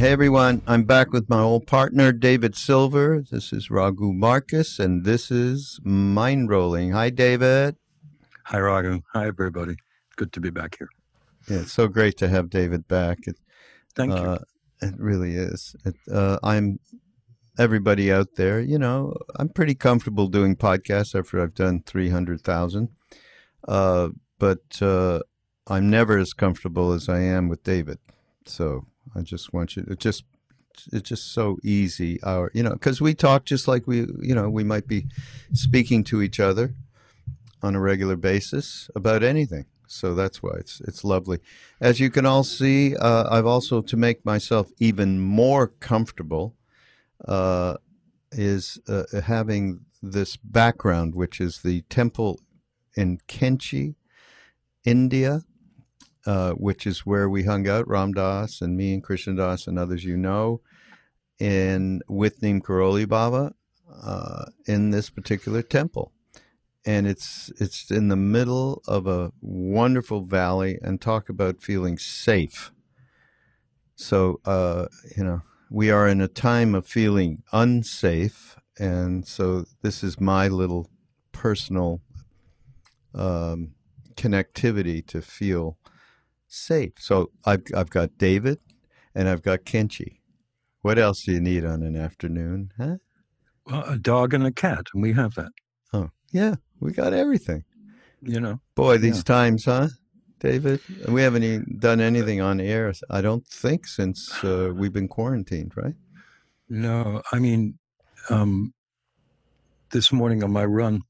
Hey everyone, I'm back with my old partner David Silver. This is Raghu Markus, and this is Mindrolling. Hi, David. Hi, Raghu. Hi, everybody. Good to be back here. Yeah, it's so great to have David back. It, Thank uh, It really is. It, uh, I'm everybody out there. You know, I'm pretty comfortable doing podcasts after I've done three hundred thousand, uh, but uh, I'm never as comfortable as I am with David. So I just want you to just it's just so easy our you know because we talk just like we you know we might be speaking to each other on a regular basis about anything. So that's why it's it's lovely. As you can all see uh, i've also to make myself even more comfortable uh, is uh, having this background which is the temple in Kainchi india uh, which is where we hung out, Ram Dass and me and Krishna Das and others you know, in with Neem Karoli Baba uh, in this particular temple. And it's it's in the middle of a wonderful valley, and talk about feeling safe. So uh, you know we are in a time of feeling unsafe, and so this is my little personal um, connectivity to feel safe. So I've I've got David and I've got Kainchi. What else do you need on an afternoon, huh? Well, a dog and a cat, and we have that. Oh, yeah, we got everything. You know, Boy, these Yeah. times, huh, David? We haven't even done anything on air. I don't think since uh, we've been quarantined, right? no, I mean, um, this morning on my run,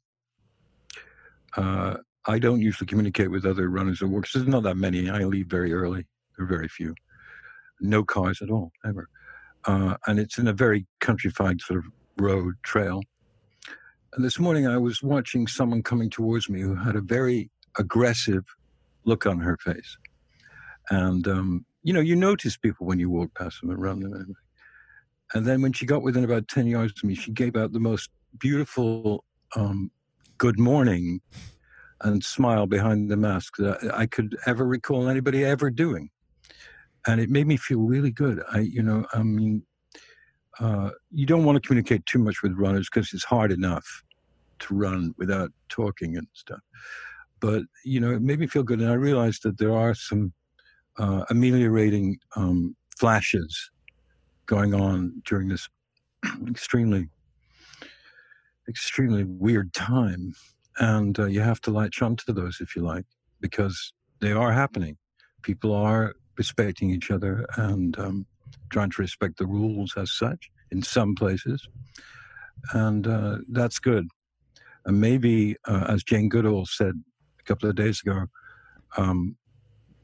uh, I don't usually communicate with other runners at work. There's not that many. I leave very early. There are very few. No cars at all, ever. Uh, and it's in a very countrified sort of road trail. And this morning I was watching someone coming towards me who had a very aggressive look on her face. And, um, you know, you notice people when you walk past them and run them. And then when she got within about 10 yards of me, she gave out the most beautiful um, good morning and smile behind the mask that I could ever recall anybody ever doing. And it made me feel really good. I, you know, I mean, uh, you don't want to communicate too much with runners because it's hard enough to run without talking and stuff. But you know, it made me feel good, and I realized that there are some uh, ameliorating um, flashes going on during this extremely, extremely weird time, and uh, you have to latch onto those if you like, because they are happening. People are respecting each other and um, trying to respect the rules as such in some places, and uh, that's good. And maybe, uh, as Jane Goodall said a couple of days ago, um,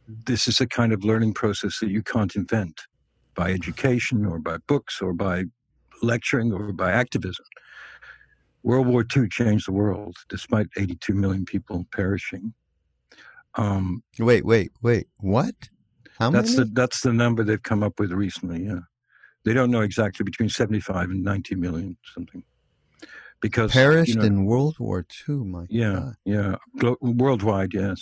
this is a kind of learning process that you can't invent by education or by books or by lecturing or by activism. World War II changed the world, despite 82 million people perishing. Um, Wait, wait, wait. What? How that's many? the that's the number they've come up with recently. Yeah, they don't know exactly between 75 and 90 million something. Because Perished you know, in World War II. My Yeah, God. yeah, worldwide, yes,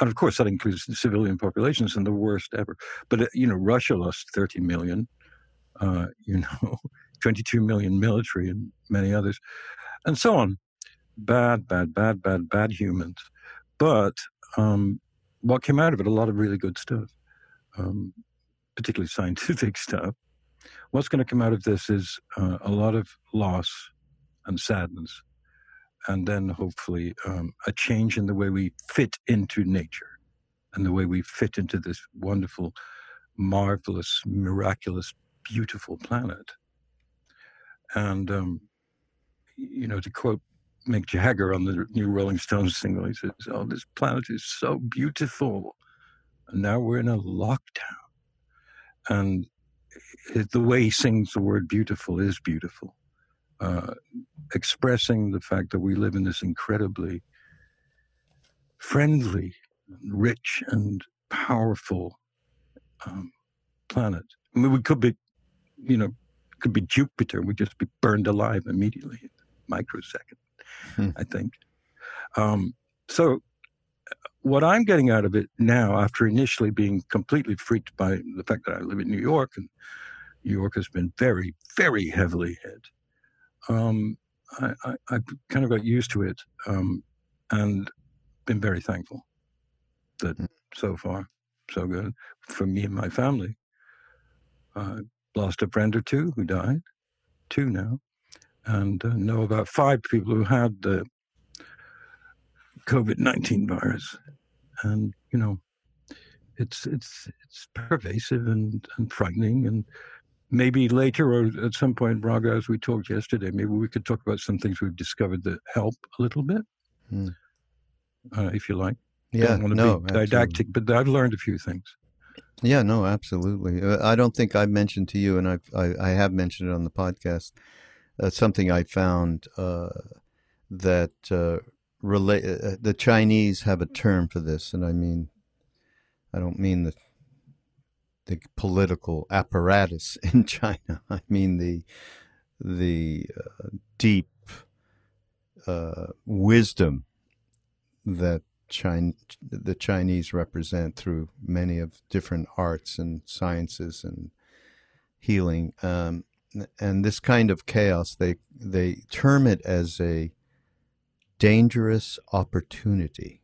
and of course that includes the civilian populations and the worst ever. But uh, you know, Russia lost 30 million. Uh, you know, 22 million military and many others, and so on. Bad, bad, bad, bad, bad humans. But um, what came out of it? A lot of really good stuff, um, particularly scientific stuff. What's going to come out of this is uh, a lot of loss and sadness and then hopefully um, a change in the way we fit into nature and the way we fit into this wonderful, marvelous, miraculous, beautiful planet. And, um, you know, to quote Mick Jagger on the new Rolling Stones single, he says, Oh, this planet is so beautiful. And now we're in a lockdown. And it, the way he sings the word beautiful is beautiful. Uh, expressing the fact that we live in this incredibly friendly, rich, and powerful um, planet. I mean, we could be, you know, could be Jupiter. We'd just be burned alive immediately, microsecond. Hmm. I think. Um, so, what I'm getting out of it now, after initially being completely freaked by the fact that I live in New York and New York has been very, very heavily hit. Um, I, I, I, kind of got used to it um, and been very thankful that mm. so far, so good for me and my family. I lost a friend or two who died, two now, and uh, know about five people who had the COVID 19 virus. And, you know, it's it's it's pervasive and, and frightening and maybe later or at some point, Raghu, as we talked yesterday, maybe we could talk about some things we've discovered that help a little bit, hmm. uh, if you like. Yeah, don't want to no, be didactic, absolutely. but I've learned a few things. Yeah, no, absolutely. Uh, I don't think I mentioned to you, and I've, I, I have mentioned it on the podcast. Uh, something I found uh, that uh, relate. Uh, the Chinese have a term for this, and I mean, I don't mean the the political apparatus in China. I mean the the uh, deep uh, wisdom that China, the Chinese represent through many of different arts and sciences and healing. Um, and this kind of chaos, they they term it as a dangerous opportunity.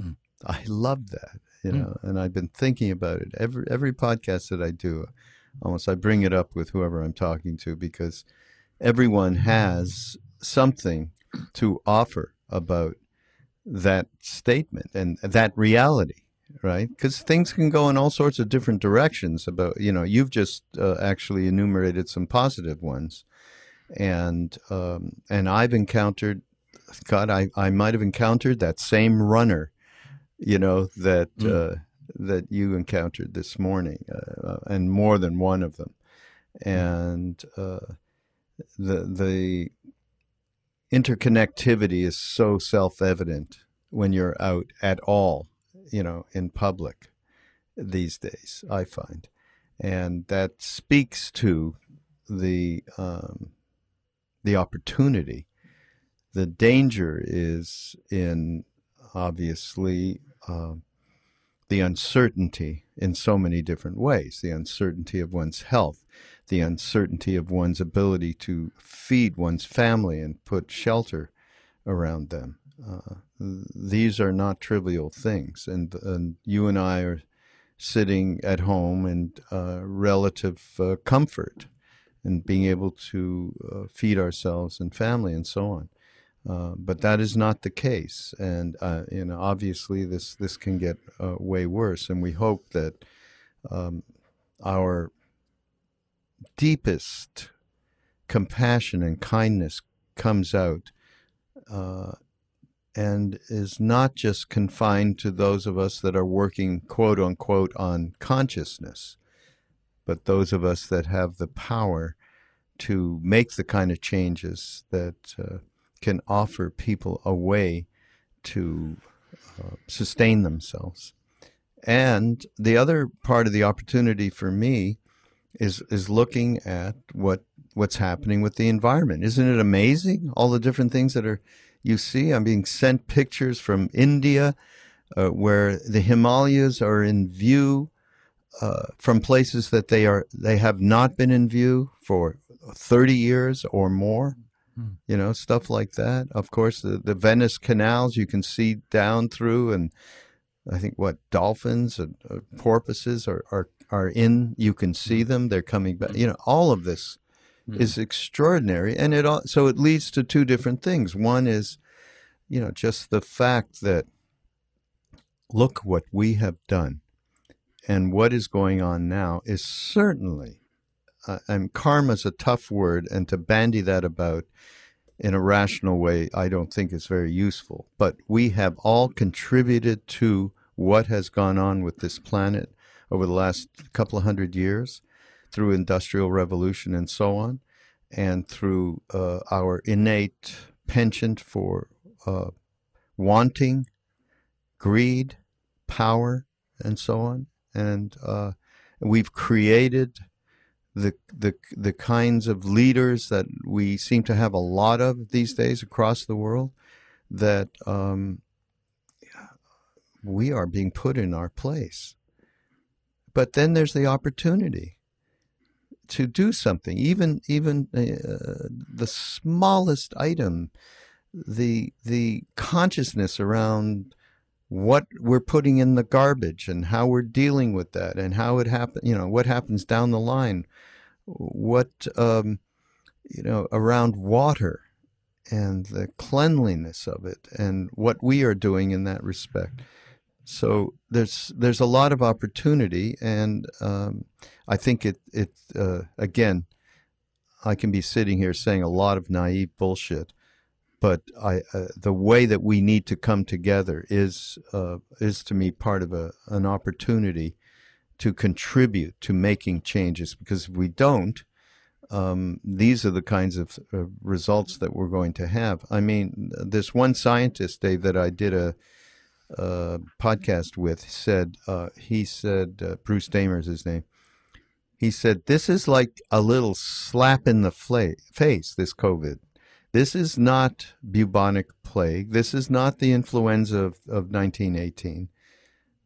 Mm. I love that you hmm. know, mm. and I've been thinking about it every every podcast that I do. Almost, I bring it up with whoever I'm talking to because everyone has something to offer about that statement and that reality, right? Because things can go in all sorts of different directions. About you know, you've just uh, actually enumerated some positive ones, and um, and I've encountered, God, I I might have encountered that same runner you know that mm. uh, that you encountered this morning, uh, uh, and more than one of them, and uh, the the interconnectivity is so self evident when you're out at all, you know, in public these days. I find, and that speaks to the um, the opportunity. The danger is in obviously uh, the uncertainty in so many different ways the uncertainty of one's health, the uncertainty of one's ability to feed one's family and put shelter around them. Uh, these are not trivial things, and, and you and I are sitting at home in uh, relative uh, comfort and being able to uh, feed ourselves and family and so on. Uh, but that is not the case, and you know, obviously, this this can get way worse. And we hope that um, our deepest compassion and kindness comes out, and is not just confined to those of us that are working quote unquote on consciousness, but those of us that have the power to make the kind of changes that uh, can offer people a way to uh, sustain themselves. And the other part of the opportunity for me is is looking at what what's happening with the environment. Isn't it amazing all the different things that are you see? I'm being sent pictures from India uh, where the Himalayas are in view uh, from places that they are they have not been in view for 30 years or more you know, stuff like that. Of course, the, the Venice canals you can see down through, and I think what dolphins and uh, porpoises are, are are in. You can see hmm. them; they're coming back. You know, all of this mm. is extraordinary, and it all, so it leads to two different things. One is, you know, just the fact that look what we have done, and what is going on now is certainly uh, and karma is a tough word, and to bandy that about in a rational way, I don't think is very useful. But we have all contributed to what has gone on with this planet over the last couple of hundred years through industrial revolution and so on, and through uh, our innate penchant for uh, wanting, greed, power, and so on. And uh, we've created the the the kinds of leaders that we seem to have a lot of these days across the world that um, we are being put in our place. But then there's the opportunity to do something, even even uh, the smallest item, the the consciousness around what we're putting in the garbage and how we're dealing with that and how it happen you know what happens down the line. What um, you know around water and the cleanliness of it and what we are doing in that respect so there's there's a lot of opportunity and um, I think it it uh, again I can be sitting here saying a lot of naive bullshit but I, uh, the way that we need to come together is uh, is to me part of a, an opportunity to contribute to making changes. Because if we don't, um, these are the kinds of uh, results that we're going to have. I mean, this one scientist, Dave, that I did a, a podcast with, said uh, he said uh, Bruce Damer is his name. He said this is like a little slap in the fla- face. This COVID this is not bubonic plague. This is not the influenza of, of 1918.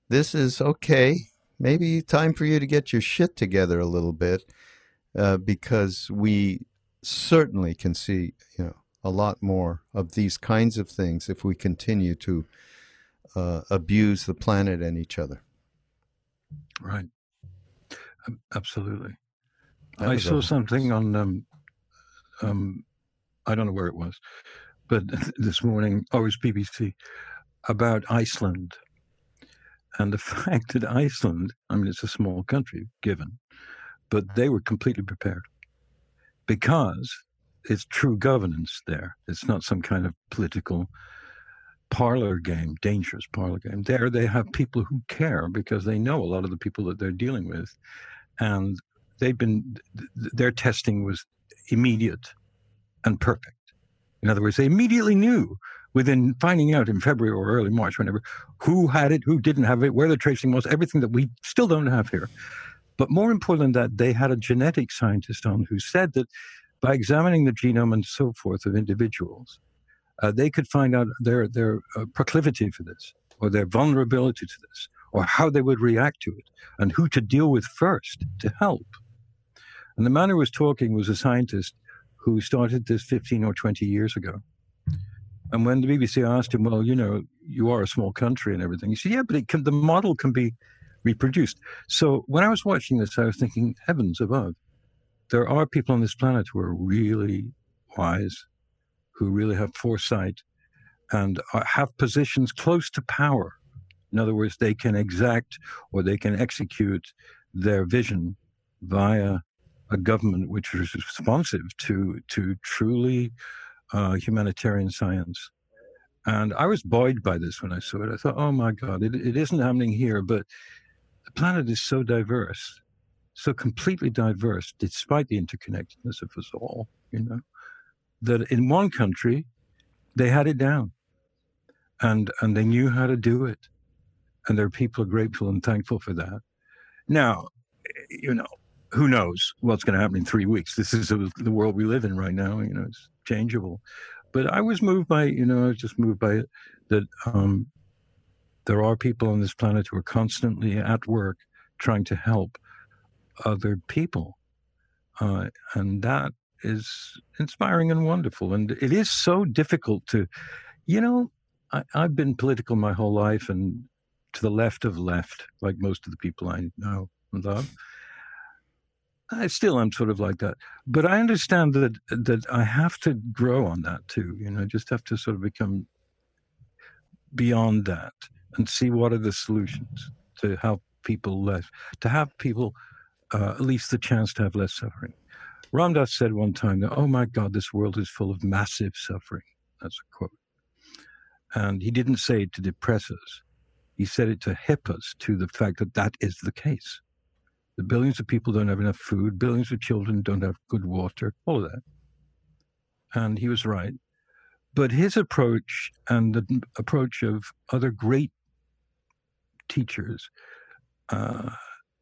This is okay. Maybe time for you to get your shit together a little bit, uh, because we certainly can see, you know, a lot more of these kinds of things if we continue to uh, abuse the planet and each other. Right. Absolutely. I saw something on um, um, I don't know where it was, but this morning, oh, it was BBC, about Iceland. And the fact that Iceland, I mean, it's a small country, given, but they were completely prepared because it's true governance there. It's not some kind of political parlor game, dangerous parlor game. There, they have people who care because they know a lot of the people that they're dealing with. And they've been, their testing was immediate and perfect. In other words, they immediately knew within finding out in February or early March, whenever, who had it, who didn't have it, where the tracing was, everything that we still don't have here. But more important than that, they had a genetic scientist on who said that by examining the genome and so forth of individuals, uh, they could find out their their uh, proclivity for this, or their vulnerability to this, or how they would react to it, and who to deal with first to help. And the man who was talking was a scientist who started this 15 or 20 years ago. And when the BBC asked him, well, you know, you are a small country and everything, he said, yeah, but can, the model can be reproduced. So when I was watching this, I was thinking, heavens above, there are people on this planet who are really wise, who really have foresight and have positions close to power. In other words, they can exact or they can execute their vision via a government which is responsive to to truly uh, humanitarian science. And I was buoyed by this when I saw it. I thought, oh my God, it, it isn't happening here, but the planet is so diverse, so completely diverse, despite the interconnectedness of us all, you know, that in one country, they had it down and, and they knew how to do it. And their people are grateful and thankful for that. Now, you know, who knows what's going to happen in three weeks? This is the world we live in right now. You know, it's changeable. But I was moved by, you know, I was just moved by it that um, there are people on this planet who are constantly at work trying to help other people. Uh, and that is inspiring and wonderful. And it is so difficult to, you know, I, I've been political my whole life and to the left of left, like most of the people I know and love. I still am sort of like that, but I understand that that I have to grow on that too. You know, just have to sort of become beyond that and see what are the solutions to help people less, to have people uh, at least the chance to have less suffering. Ram Dass said one time that, "Oh my God, this world is full of massive suffering." That's a quote, and he didn't say it to depress us. He said it to hip us to the fact that that is the case. The billions of people don't have enough food. Billions of children don't have good water. All of that. And he was right. But his approach and the approach of other great teachers uh,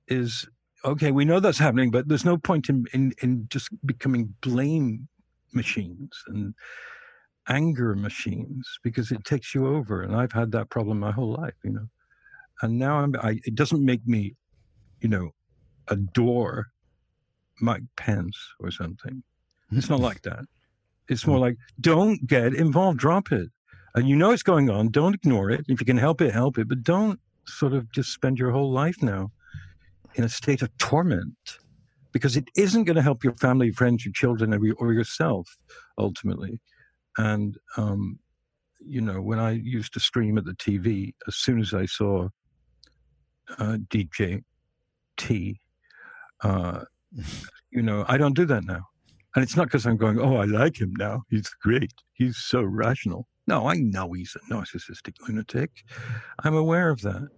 is okay. We know that's happening, but there's no point in, in in just becoming blame machines and anger machines because it takes you over. And I've had that problem my whole life, you know. And now I'm, I, it doesn't make me, you know, adore Mike Pence or something. It's not like that. It's more like, don't get involved, drop it. And you know it's going on. Don't ignore it. If you can help it, help it. But don't sort of just spend your whole life now in a state of torment because it isn't going to help your family, friends, your children, or yourself ultimately. And, um, you know, when I used to stream at the TV, as soon as I saw uh, DJ T, uh, you know, I don't do that now. And it's not because I'm going, oh, I like him now. He's great. He's so rational. No, I know he's a narcissistic lunatic. I'm aware of that.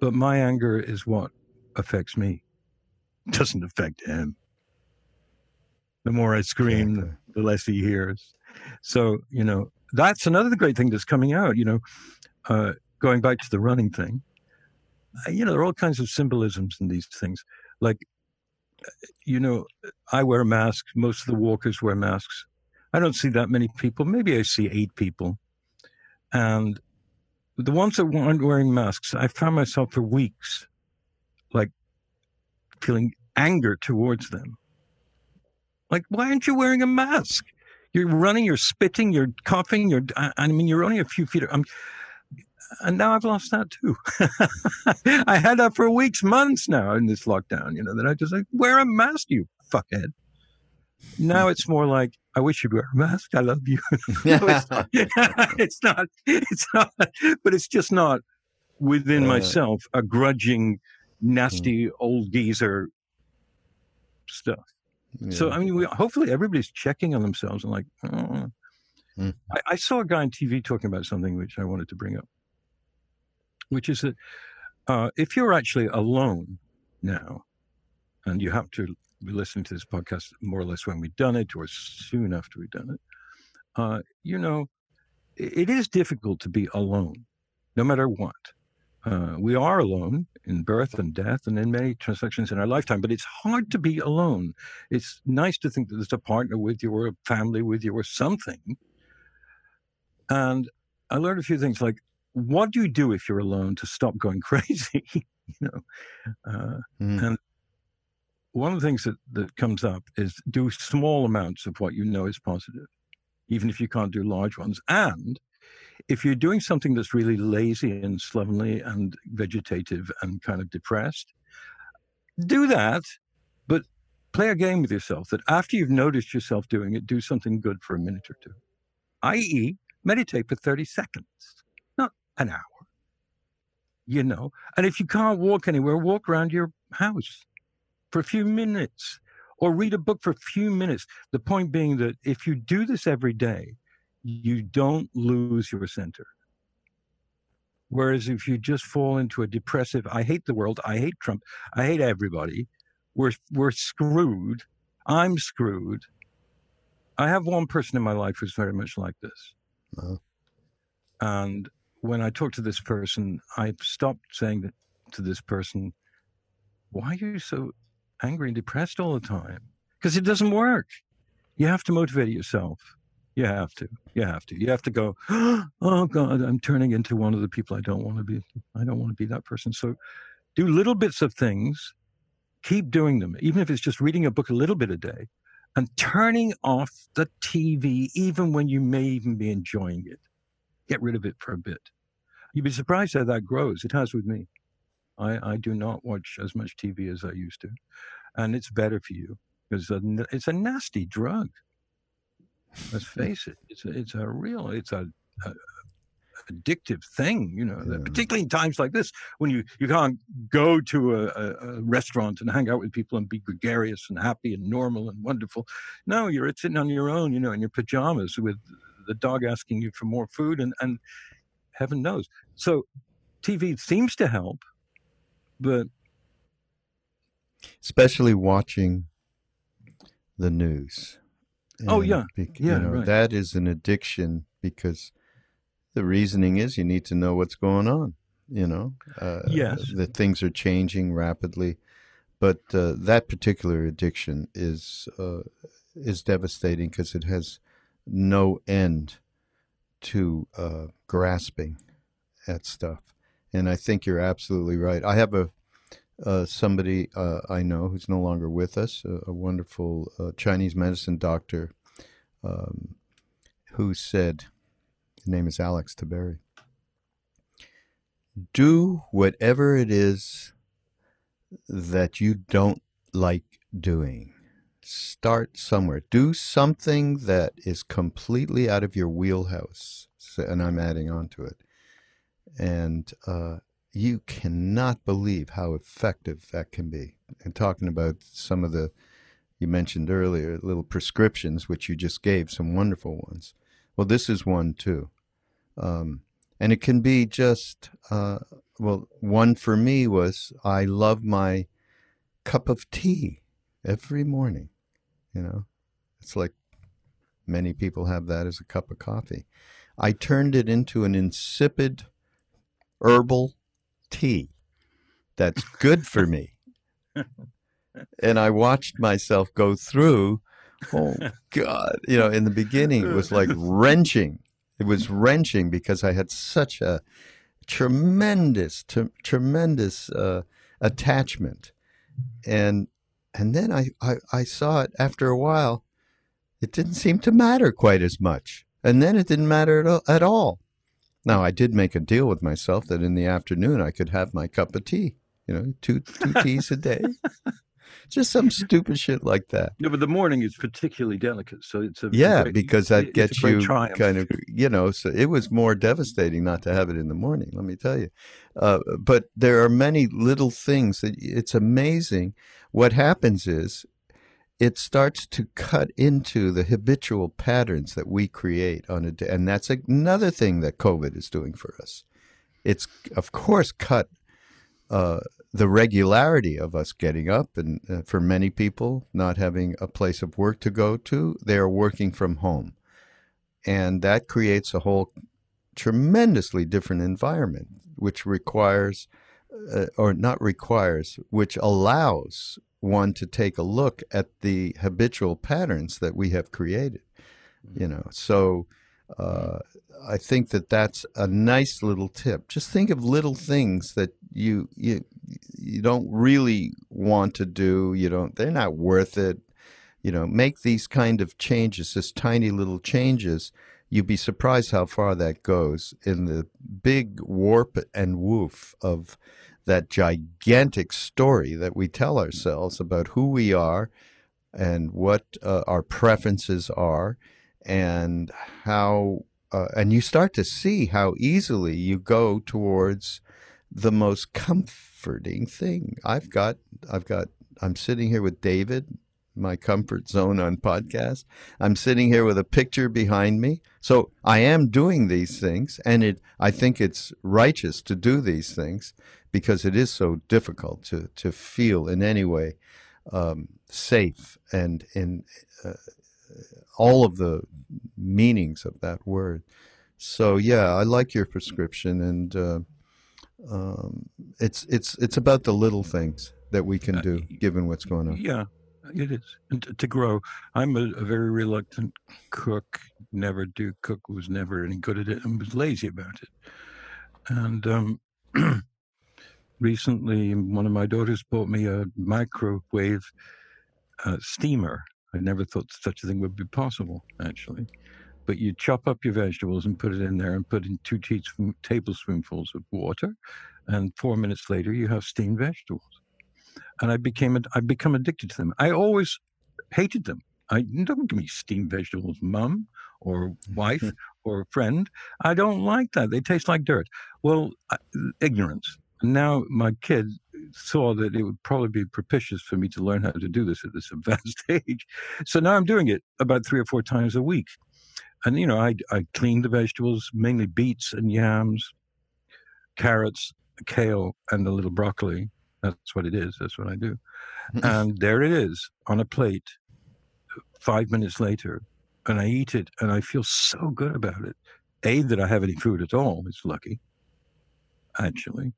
But my anger is what affects me. Doesn't affect him. The more I scream, exactly. the less he hears. So, you know, that's another great thing that's coming out, you know, uh, going back to the running thing. Uh, you know, there are all kinds of symbolisms in these things. Like, uh, you know, I wear a mask. Most of the walkers wear masks. I don't see that many people. Maybe I see eight people. And the ones that weren't wearing masks, I found myself for weeks feeling anger towards them. Like, why aren't you wearing a mask? You're running, you're spitting, you're coughing, you're, I mean, you're only a few feet. I'm, and now I've lost that too. I had that for weeks, months now in this lockdown, you know, that I just like, wear a mask, you fuckhead. Now it's more like, I wish you'd wear a mask. I love you. no, it's, not, it's not. It's not. But it's just not within uh, myself a grudging, nasty mm. old geezer stuff. Yeah. So I mean, we, hopefully everybody's checking on themselves and like. Oh. Mm. I, I saw a guy on TV talking about something which I wanted to bring up, which is that uh, if you're actually alone now, and you have to be listening to this podcast more or less when we've done it or soon after we've done it, uh, you know, it is difficult to be alone, no matter what. Uh, we are alone in birth and death and in many transactions in our lifetime, but it's hard to be alone. It's nice to think that there's a partner with you or a family with you or something. And I learned a few things like, what do you do if you're alone to stop going crazy? you know, uh, mm. and one of the things that, that comes up is do small amounts of what you know is positive, even if you can't do large ones. And if you're doing something that's really lazy and slovenly and vegetative and kind of depressed, do that, but play a game with yourself that after you've noticed yourself doing it, do something good for a minute or two, i.e., meditate for 30 seconds, not an hour. You know, and if you can't walk anywhere, walk around your house for a few minutes or read a book for a few minutes. The point being that if you do this every day, you don't lose your center. Whereas if you just fall into a depressive, I hate the world, I hate Trump, I hate everybody, we're, we're screwed. I'm screwed. I have one person in my life who's very much like this. Uh-huh. And when I talk to this person, I stopped saying that to this person, why are you so angry and depressed all the time because it doesn't work. You have to motivate yourself. You have to. You have to. You have to go, oh God, I'm turning into one of the people I don't want to be. I don't want to be that person. So do little bits of things, keep doing them, even if it's just reading a book a little bit a day and turning off the TV, even when you may even be enjoying it. Get rid of it for a bit. You'd be surprised how that grows. It has with me. I, I do not watch as much TV as I used to, and it's better for you because it's a nasty drug. Let's face it; it's a, it's a real it's a, a addictive thing, you know, yeah. particularly in times like this when you, you can't go to a, a, restaurant and hang out with people and be gregarious and happy and normal and wonderful. No, you're sitting on your own, you know, in your pajamas with the dog asking you for more food and, and heaven knows. So TV seems to help, but especially watching the news. Oh yeah, be, yeah, you know, right. that is an addiction because the reasoning is you need to know what's going on. You know, uh, yes, that things are changing rapidly, but uh, that particular addiction is uh, is devastating because it has no end to uh, grasping at stuff. And I think you're absolutely right. I have a uh, somebody uh, I know who's no longer with us, a, a wonderful uh, Chinese medicine doctor, um, who said, his name is Alex Tiberi, do whatever it is that you don't like doing. Start somewhere. Do something that is completely out of your wheelhouse. And I'm adding on to it. And uh, you cannot believe how effective that can be. And talking about some of the, you mentioned earlier, little prescriptions, which you just gave, some wonderful ones. Well, this is one too. Um, and it can be just, uh, well, one for me was I love my cup of tea every morning. You know, it's like many people have that as a cup of coffee. I turned it into an insipid herbal tea that's good for me. and I watched myself go through. Oh God! You know, in the beginning, it was like wrenching. It was wrenching because I had such a tremendous, t- tremendous uh, attachment, and and then I, I I saw it after a while. It didn't seem to matter quite as much, and then it didn't matter at all. At all. Now I did make a deal with myself that in the afternoon I could have my cup of tea. You know, two two teas a day. Just some stupid shit like that. No, but the morning is particularly delicate, so it's a yeah, great, because that gets you triumph. kind of you know. So it was more devastating not to have it in the morning. Let me tell you. Uh, but there are many little things that it's amazing. What happens is it starts to cut into the habitual patterns that we create on a day. And that's another thing that COVID is doing for us. It's, of course, cut uh, the regularity of us getting up. And uh, for many people, not having a place of work to go to, they are working from home. And that creates a whole tremendously different environment, which requires, uh, or not requires, which allows one to take a look at the habitual patterns that we have created. You know, so uh, I think that that's a nice little tip. Just think of little things that you you you don't really want to do. You don't. They're not worth it. You know, make these kind of changes, just tiny little changes. You'd be surprised how far that goes in the big warp and woof of that gigantic story that we tell ourselves about who we are and what uh, our preferences are and how uh, and you start to see how easily you go towards the most comforting thing. I've got i've got i'm sitting here with david my comfort zone on podcast i'm sitting here with a picture behind me so i am doing these things and it i think it's righteous to do these things because it is so difficult to, to feel in any way um, safe and in uh, all of the meanings of that word. So yeah, I like your prescription, and uh, um, it's it's it's about the little things that we can do given what's going on. Yeah, it is. And to, grow, I'm a, a, very reluctant cook. Never do cook. Was never any good at it, and was lazy about it. And um, recently one of my daughters bought me a microwave uh, steamer. I never thought such a thing would be possible, actually. But you chop up your vegetables and put it in there and put in two teaspoon, tablespoonfuls of water. And four minutes later, you have steamed vegetables. And I became, I become addicted to them. I always hated them. I don't give me steamed vegetables, mum or wife or friend. I don't like that. They taste like dirt. Well, ignorance now my kid saw that it would probably be propitious for me to learn how to do this at this advanced age. So now I'm doing it about three or four times a week. And, you know, I, I clean the vegetables, mainly beets and yams, carrots, kale, and a little broccoli. That's what it is. That's what I do. and there it is on a plate five minutes later. And I eat it and I feel so good about it. A, that I have any food at all is lucky, actually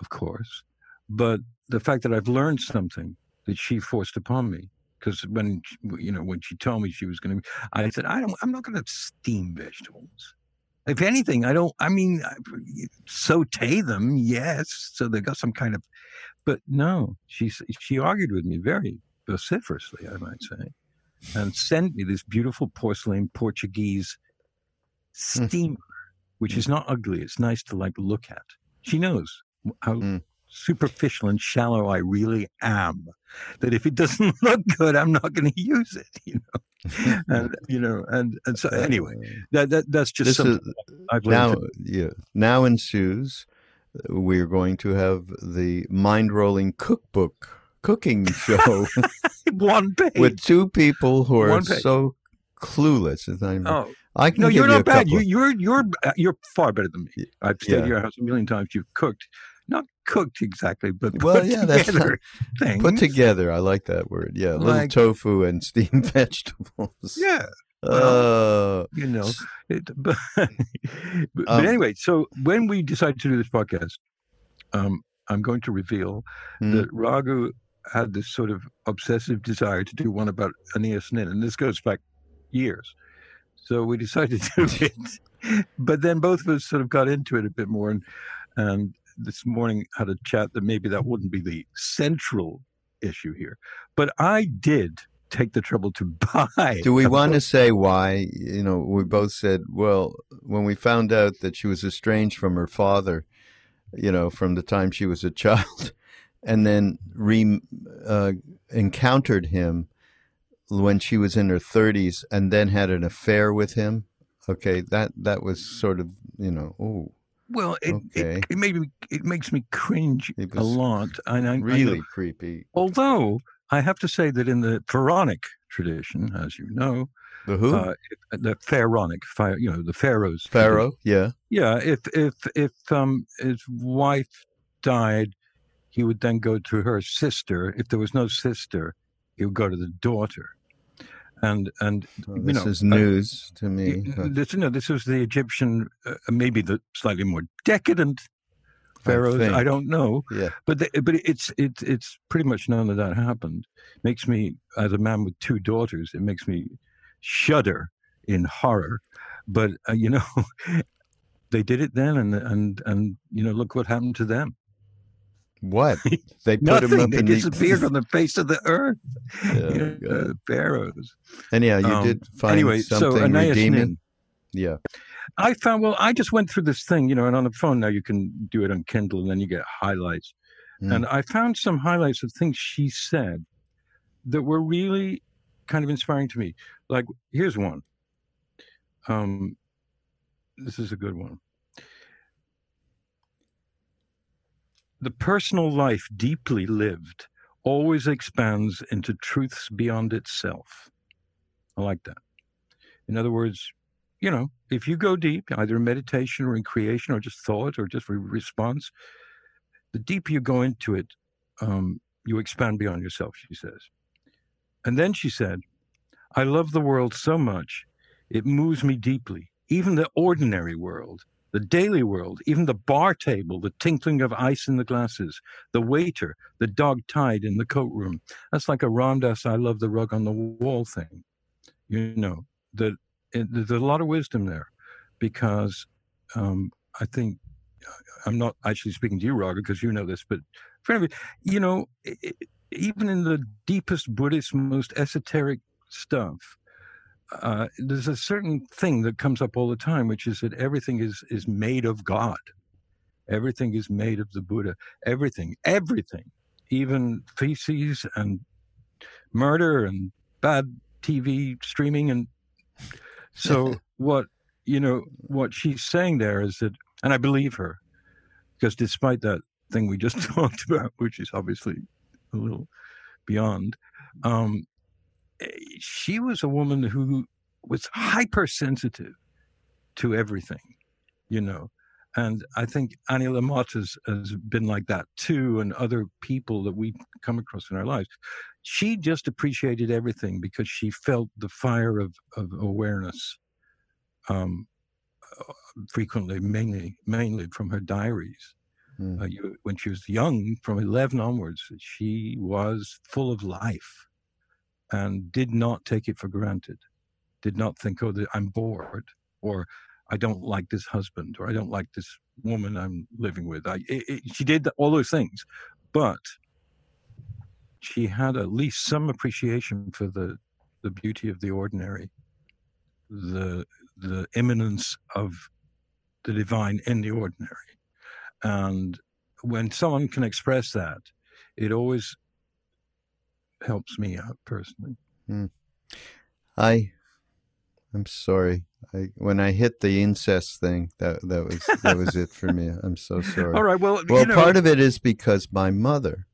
of course, but the fact that I've learned something that she forced upon me. Because when you know when she told me she was going to, I said I don't. I'm not going to steam vegetables. If anything, I don't. I mean, saute them, yes, so they got some kind of But no, she she argued with me very vociferously, I might say, and sent me this beautiful porcelain Portuguese Hmm. steamer, which is not ugly. It's nice to like look at. She knows how Mm. Superficial and shallow I really am. That if it doesn't look good, I'm not going to use it. You know, and you know, and and so anyway, Uh, that, that that's just this something is I've now. Yeah, now ensues. uh, We're going to have the Mindrolling cookbook cooking show One page. with two people who are so clueless. It's not even- oh I can no, you're you not bad. couple. You, you're you're uh, you're far better than me. I've stayed Yeah. at your house a million times. You've cooked, not cooked exactly, but put Well, yeah, that's together things. Put together, I like that word. Yeah, little tofu and steamed vegetables. Yeah, Uh, you know. It, but, but, Um, anyway, so when we decided to do this podcast, um, I'm going to reveal Hmm. that Raghu had this sort of obsessive desire to do one about Anaïs Nin, and this goes back years. So we decided to do it, but then both of us sort of got into it a bit more, and and this morning had a chat that maybe that wouldn't be the central issue here, but I did take the trouble to buy. do we want to say why? You know, we both said, well, when we found out that she was estranged from her father, you know, from the time she was a child, and then re uh, encountered him when she was in her 30s, and then had an affair with him. Okay, that that was sort of, you know, oh, Well, it, Okay. it, it made me it makes me cringe a lot, and I, I really creepy. although I have to say that in the Pharaonic tradition, as you know, The who? uh, the Pharaonic, Pha- you know, the pharaohs. Pharaoh, yeah. Yeah, if if if um his wife died, he would then go to her sister. If there was no sister, he would go to the daughter. And and Well, this know, is uh, news to me. but this you know this was the Egyptian, uh, maybe the slightly more decadent pharaohs. I, think. don't know, Yeah. but but it's it's it's pretty much known that that happened. Makes me as a man with two daughters, it makes me shudder in horror. But uh, you know, they did it then, and and and you know, look what happened to them. What? They put him Nothing. up They in disappeared the. on the face of the earth. Yeah, you know, uh, pharaohs. Anyhow, you Um, did find anyway, so something Anais redeeming. Nin. Yeah. I found well, I just went through this thing, you know, and on the phone now you can do it on Kindle, and then you get highlights. Mm. And I found some highlights of things she said that were really kind of inspiring to me. Like, here's one. Um, this is a good one. The personal life deeply lived always expands into truths beyond itself. I like that. In other words, you know, if you go deep, either in meditation or in creation or just thought or just response, the deeper you go into it, um, you expand beyond yourself, she says. And then she said, I love the world so much, it moves me deeply. Even the ordinary world, the daily world, even the bar table, the tinkling of ice in the glasses, the waiter, the dog tied in the coat room. That's like a Ram Dass, I love the rug on the wall thing. You know, that it, there's a lot of wisdom there because um, I think I'm not actually speaking to you, Raghu, because you know this, but for anybody, you know, i i even in the deepest Buddhist, most esoteric stuff, uh, there's a certain thing that comes up all the time, which is that everything is is made of God. Everything is made of the Buddha. Everything, everything, even feces and murder and bad TV streaming and so what you know what she's saying there is that and I believe her because despite that thing we just talked about which is obviously a little beyond um she was a woman who was hypersensitive to everything you know and I think Annie Lamott has, has been like that too, and other people that we come across in our lives. She just appreciated everything because she felt the fire of, of awareness um, uh, frequently, mainly, mainly from her diaries. Mm. Uh, you, when she was young, from 11 onwards, she was full of life and did not take it for granted. Did not think, oh, I'm bored or I don't like this husband or I don't like this woman I'm living with. I, it, it, she did all those things, but she had at least some appreciation for the the beauty of the ordinary, the the immanence of the divine in the ordinary, and when someone can express that, it always helps me out personally. Hmm. I, I'm sorry. I, when I hit the incest thing, that that was that was it for me. I'm so sorry. All right. Well, Well, you know, part of it is because my mother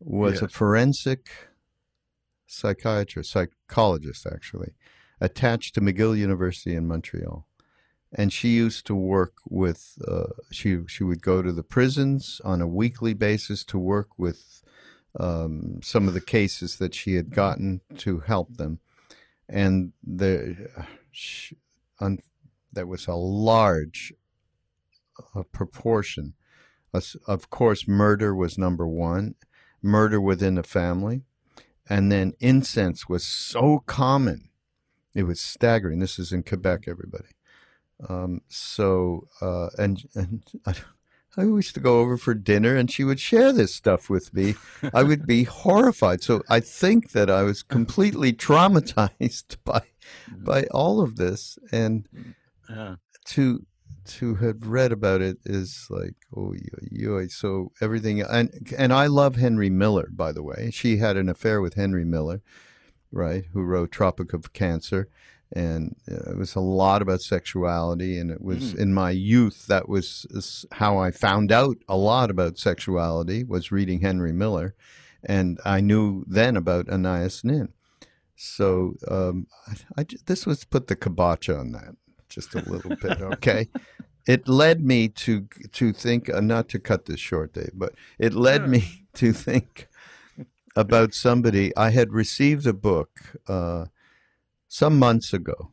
was a forensic psychiatrist, psychologist, actually, attached to McGill University in Montreal. And she used to work with, uh, she, she would go to the prisons on a weekly basis to work with um, some of the cases that she had gotten to help them. And there, she, un, there was a large uh, proportion of course, murder was number one, murder within the family. And then incense was so common. It was staggering. This is in Quebec, everybody. Um, so, uh, and, and I, used to go over for dinner and she would share this stuff with me. I would be horrified. So I think that I was uh-huh. completely traumatized by, mm. by all of this. And yeah. to to have read about it is like oh yo, yo. so everything and and I love Henry Miller by the way she had an affair with Henry Miller right who wrote Tropic of Cancer and uh, it was a lot about sexuality and it was Mm. in my youth that was how I found out a lot about sexuality was reading Henry Miller and I knew then about Anaïs Nin so um, I, I this was put the kibosh on that just a little bit. Okay, it led me to to think uh, not to cut this short, Dave, but it led Yeah. me to think about somebody. I had received a book uh, some months ago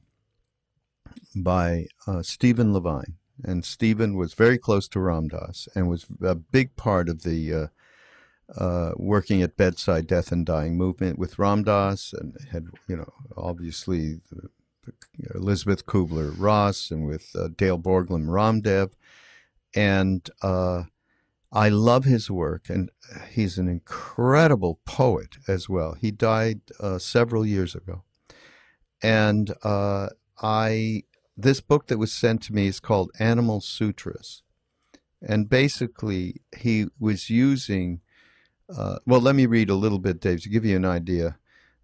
by uh, Stephen Levine, and Stephen was very close to Ram Dass and was a big part of the. Uh, uh, working at bedside death and dying movement with Ram Dass and had you know obviously Elizabeth Kubler Ross and with uh, Dale Borglum Ramdev and uh, I love his work and he's an incredible poet as well. He died uh, several years ago and uh, I this book that was sent to me is called Animal Sutras and basically he was using uh, well, let me read a little bit, Dave, to give you an idea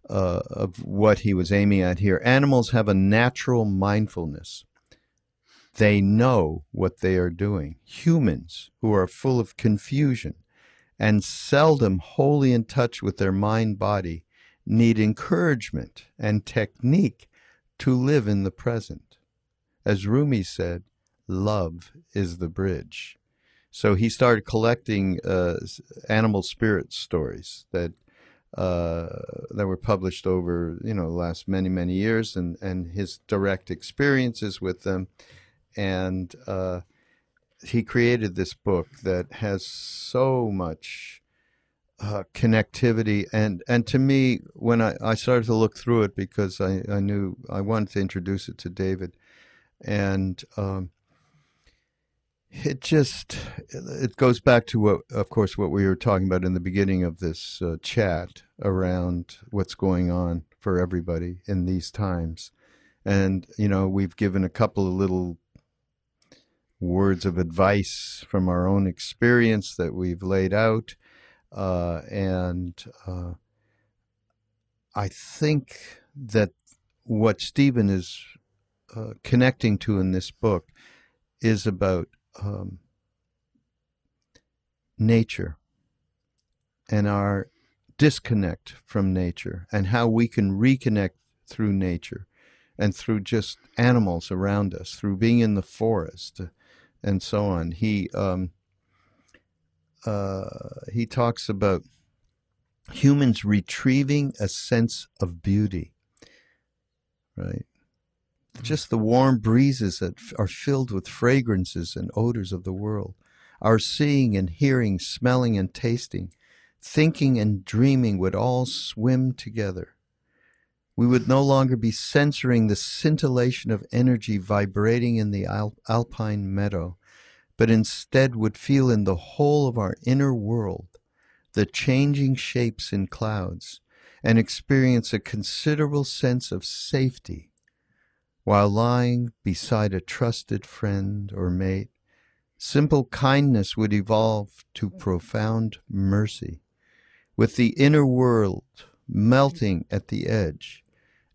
uh, of what he was aiming at here. Animals have a natural mindfulness. They know what they are doing. Humans, who are full of confusion and seldom wholly in touch with their mind body, need encouragement and technique to live in the present. As Rumi said, love is the bridge. So he started collecting uh, animal spirit stories that uh, that were published over you know the last many many years, and and his direct experiences with them, and uh, he created this book that has so much uh, connectivity. And and to me when I, I started to look through it because I, I knew I wanted to introduce it to David. And um, it just it goes back to what of course what we were talking about in the beginning of this uh, chat around what's going on for everybody in these times. And you know we've given a couple of little words of advice from our own experience that we've laid out uh, and uh, I think that what Stephen is uh, connecting to in this book is about um, nature and our disconnect from nature and how we can reconnect through nature and through just animals around us, through being in the forest and so on. He um, uh, he talks about humans retrieving a sense of beauty, right? Just the warm breezes that f- are filled with fragrances and odors of the world, our seeing and hearing, smelling and tasting, thinking and dreaming would all swim together. We would no longer be censoring the scintillation of energy vibrating in the al- alpine meadow, but instead would feel in the whole of our inner world the changing shapes in clouds and experience a considerable sense of safety while lying beside a trusted friend or mate, simple kindness would evolve to mm. profound mercy, with the inner world melting at the edge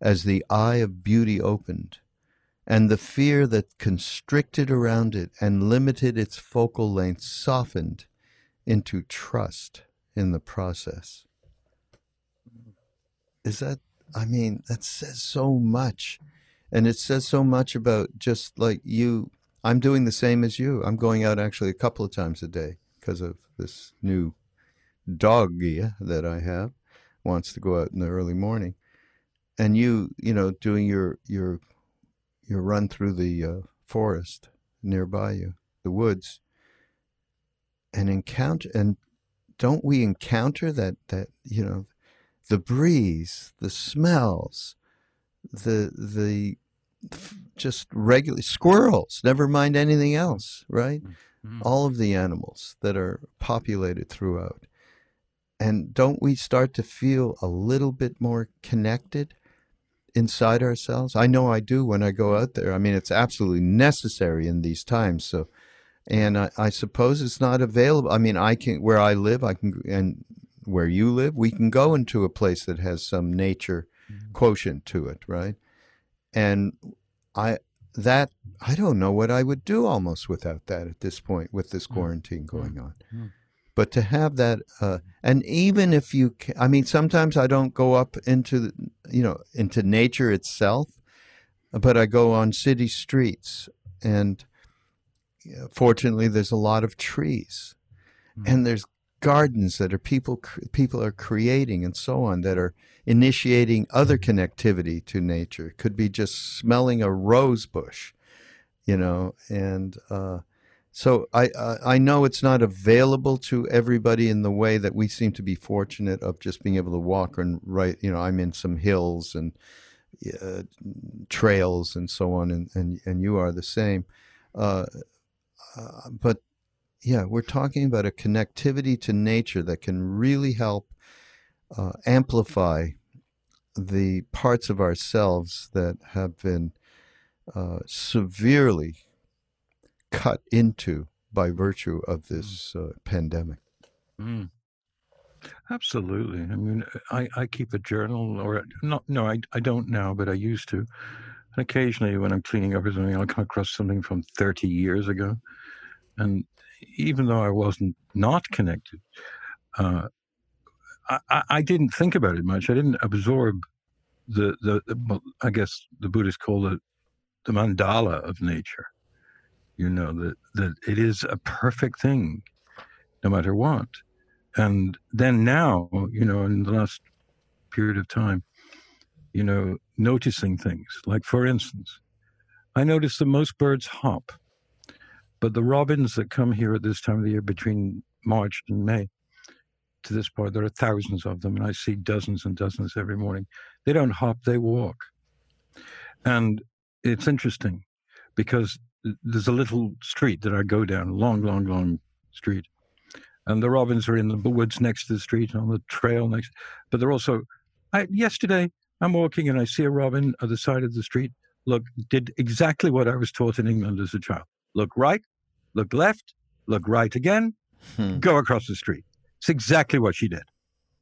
as the eye of beauty opened, and the fear that constricted around it and limited its focal length softened into trust in the process. Is that, I mean, that says so much. And it says so much about just like you i'm doing the same as you. I'm going out actually a couple of times a day because of this new doggy that i have wants to go out in the early morning. And you you know doing your your your run through the uh, forest nearby you the woods and encounter and don't we encounter that that you know the breeze the smells the the just regular squirrels, never mind anything else, right? Mm-hmm. All of the animals that are populated throughout. And don't we start to feel a little bit more connected inside ourselves? I know I do when I go out there. I mean, it's absolutely necessary in these times. So, and I, I suppose it's not available. I mean, I can, where I live, I can, and where you live, we can go into a place that has some nature mm-hmm. quotient to it, right? and I that I don't know what I would do almost without that at this point with this mm. quarantine going on. Mm. But to have that, uh, and even if you, can, I mean, sometimes I don't go up into, you know, into nature itself, but I go on city streets, and fortunately, there's a lot of trees, mm. and there's gardens that are people people are creating and so on that are initiating other connectivity to nature. It could be just smelling a rose bush, you know, and uh, so I, I know it's not available to everybody in the way that we seem to be fortunate of just being able to walk and right. You know, I'm in some hills and uh, trails and so on, and and and you are the same. Uh, uh, but yeah, we're talking about a connectivity to nature that can really help uh, amplify the parts of ourselves that have been uh, severely cut into by virtue of this uh, pandemic. Mm. Absolutely. I mean, I, I keep a journal, or not. No, I, I don't now, but I used to. And occasionally, when I'm cleaning up or something, I'll come across something from 30 years ago, and even though I wasn't not connected, uh, I, I, didn't think about it much. I didn't absorb the, the, the well, I guess the Buddhists call it the mandala of nature. You know that that it is a perfect thing, no matter what. And then now, you know, in the last period of time, you know, noticing things. Like for instance, I notice that most birds hop but the robins that come here at this time of the year between March and May to this part, there are thousands of them, and I see dozens and dozens every morning. They don't hop, they walk. And it's interesting because there's a little street that I go down, a long, long, long street. And the robins are in the woods next to the street on the trail next. But they're also, I, yesterday, I'm walking and I see a robin at the side of the street. Look, did exactly what I was taught in England as a child. Look right, look left, look right again, hmm. go across the street. It's exactly what she did.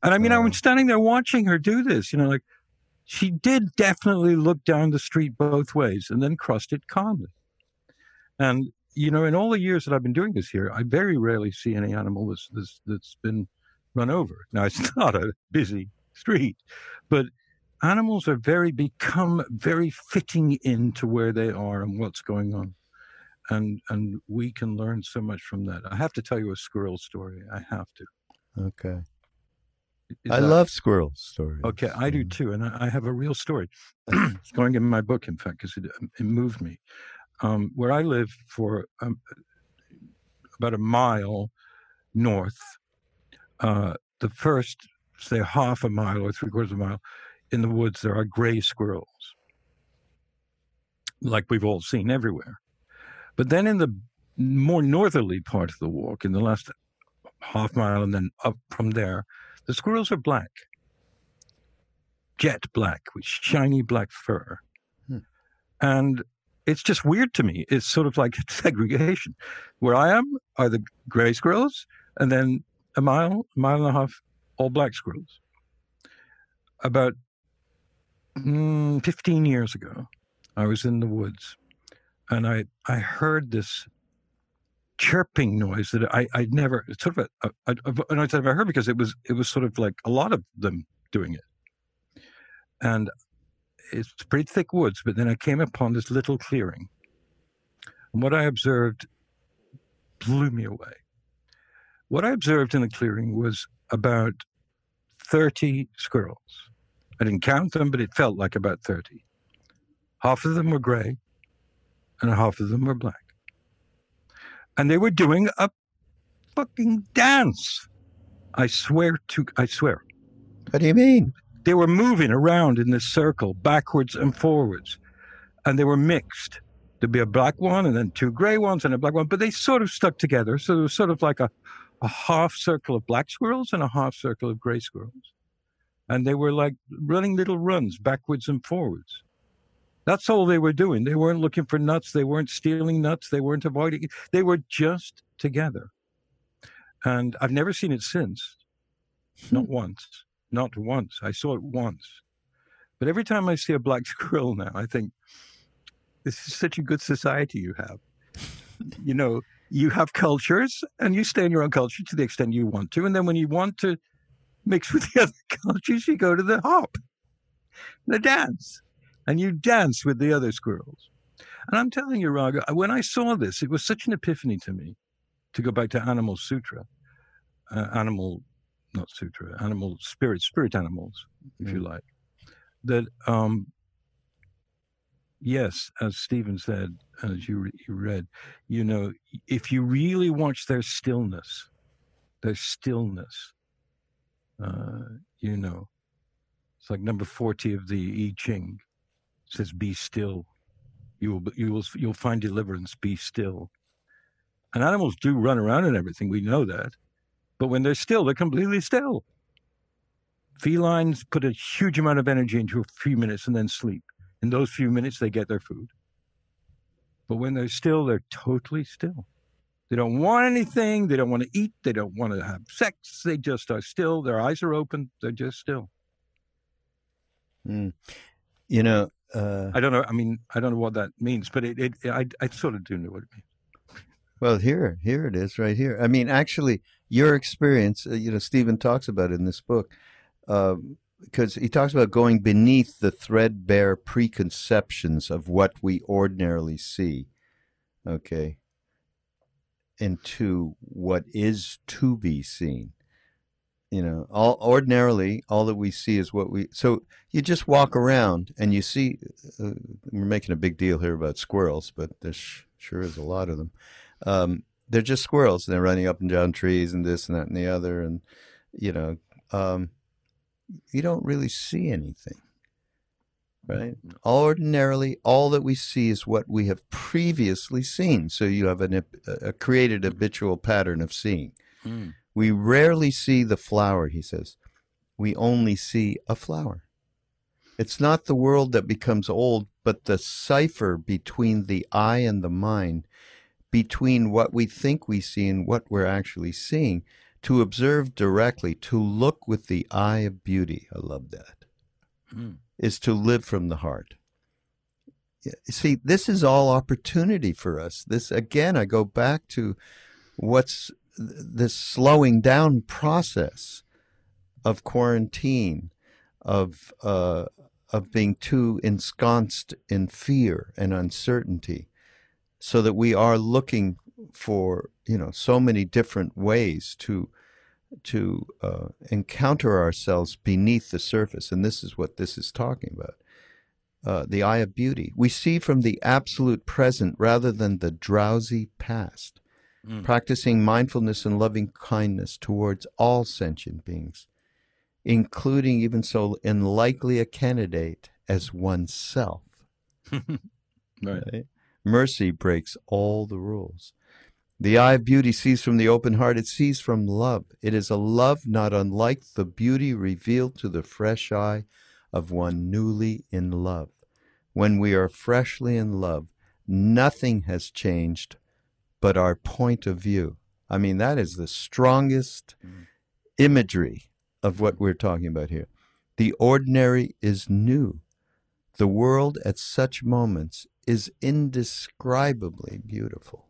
And I mean, oh. I was standing there watching her do this, you know, like she did definitely look down the street both ways and then crossed it calmly. And, you know, in all the years that I've been doing this here, I very rarely see any animal that's, that's, that's been run over. Now, it's not a busy street, but animals are very, become very fitting into where they are and what's going on and and we can learn so much from that. I have to tell you a squirrel story. I have to. Okay. Is I that, love squirrel stories. Okay, I do too, and I, I have a real story. it's going in my book, in fact, because it, it moved me. Um, where I live, for um, about a mile north, uh, the first, say, half a mile or three quarters of a mile, in the woods, there are gray squirrels, like we've all seen everywhere. But then in the more northerly part of the walk, in the last half mile, and then up from there, the squirrels are black, jet black with shiny black fur. Hmm. And it's just weird to me. It's sort of like segregation. Where I am are the gray squirrels, and then a mile, a mile and a half, all black squirrels. About mm, 15 years ago, I was in the woods and I, I heard this chirping noise that I, I'd never sort of, a, a, a, and I said I heard because it was, it was sort of like a lot of them doing it. And it's pretty thick woods, but then I came upon this little clearing. And what I observed blew me away. What I observed in the clearing was about 30 squirrels. I didn't count them, but it felt like about 30. Half of them were gray, and half of them were black. And they were doing a fucking dance. I swear to, I swear. What do you mean? They were moving around in this circle, backwards and forwards, and they were mixed. There'd be a black one and then two gray ones and a black one, but they sort of stuck together. So it was sort of like a, a half circle of black squirrels and a half circle of gray squirrels. And they were like running little runs backwards and forwards. That's all they were doing. They weren't looking for nuts. They weren't stealing nuts. They weren't avoiding. They were just together. And I've never seen it since. Not once. Not once. I saw it once. But every time I see a black squirrel now, I think, this is such a good society you have. you know, you have cultures and you stay in your own culture to the extent you want to. And then when you want to mix with the other cultures, you go to the hop, the dance, and you dance with the other squirrels. And I'm telling you, Raghu, when I saw this, it was such an epiphany to me to go back to Animal Sutra, uh, animal, not sutra, animal spirit, spirit animals, if mm. you like, that um, yes, as Stephen said, as you, re- you read, you know, if you really watch their stillness, their stillness, uh, you know, it's like number 40 of the I Ching it says, be still. You will, you will, you'll find deliverance, be still. And animals do run around and everything. We know that. But when they're still, they're completely still. Felines put a huge amount of energy into a few minutes and then sleep. In those few minutes, they get their food. But when they're still, they're totally still. They don't want anything. They don't want to eat. They don't want to have sex. They just are still. Their eyes are open. They're just still. Mm. You know, uh, I don't know. I mean, I don't know what that means, but it, it I, I sort of do know what it means. Well, here, here it is, right here. I mean, actually, your experience. Uh, you know, Stephen talks about it in this book. Um, because he talks about going beneath the threadbare preconceptions of what we ordinarily see, okay, into what is to be seen. You know, all ordinarily, all that we see is what we. So you just walk around and you see. Uh, we're making a big deal here about squirrels, but there sure is a lot of them. Um, they're just squirrels. and They're running up and down trees and this and that and the other, and you know. Um, you don't really see anything. Right? Ordinarily, all that we see is what we have previously seen. So you have an, a created habitual pattern of seeing. Mm. We rarely see the flower, he says. We only see a flower. It's not the world that becomes old, but the cipher between the eye and the mind, between what we think we see and what we're actually seeing, to observe directly, to look with the eye of beauty. I love that. Mm. Is to live from the heart. See, this is all opportunity for us. This again, I go back to what's this slowing down process of quarantine, of uh, of being too ensconced in fear and uncertainty, so that we are looking for you know so many different ways to to uh, encounter ourselves beneath the surface, and this is what this is talking about. Uh, the eye of beauty. We see from the absolute present rather than the drowsy past, mm. practicing mindfulness and loving kindness towards all sentient beings, including even so unlikely a candidate as oneself. right. right. Mercy breaks all the rules. The eye of beauty sees from the open heart, it sees from love. It is a love not unlike the beauty revealed to the fresh eye of one newly in love. When we are freshly in love, nothing has changed but our point of view. I mean, that is the strongest Mm. imagery of what we're talking about here. The ordinary is new. The world at such moments is indescribably beautiful.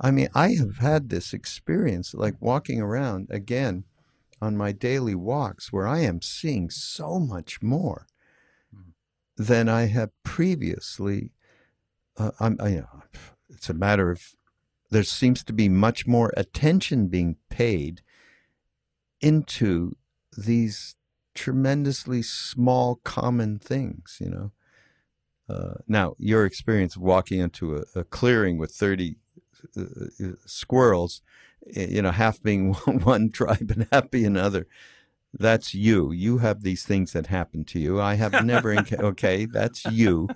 I mean, I have had this experience like walking around again on my daily walks where I am seeing so much more than I have previously. Uh, I'm, I, you know, it's a matter of there seems to be much more attention being paid into these tremendously small common things, you know. Uh, now, your experience of walking into a, a clearing with 30 uh, uh, squirrels, you know, half being one tribe and half being another, that's you. You have these things that happen to you. I have never, enca- okay, that's you.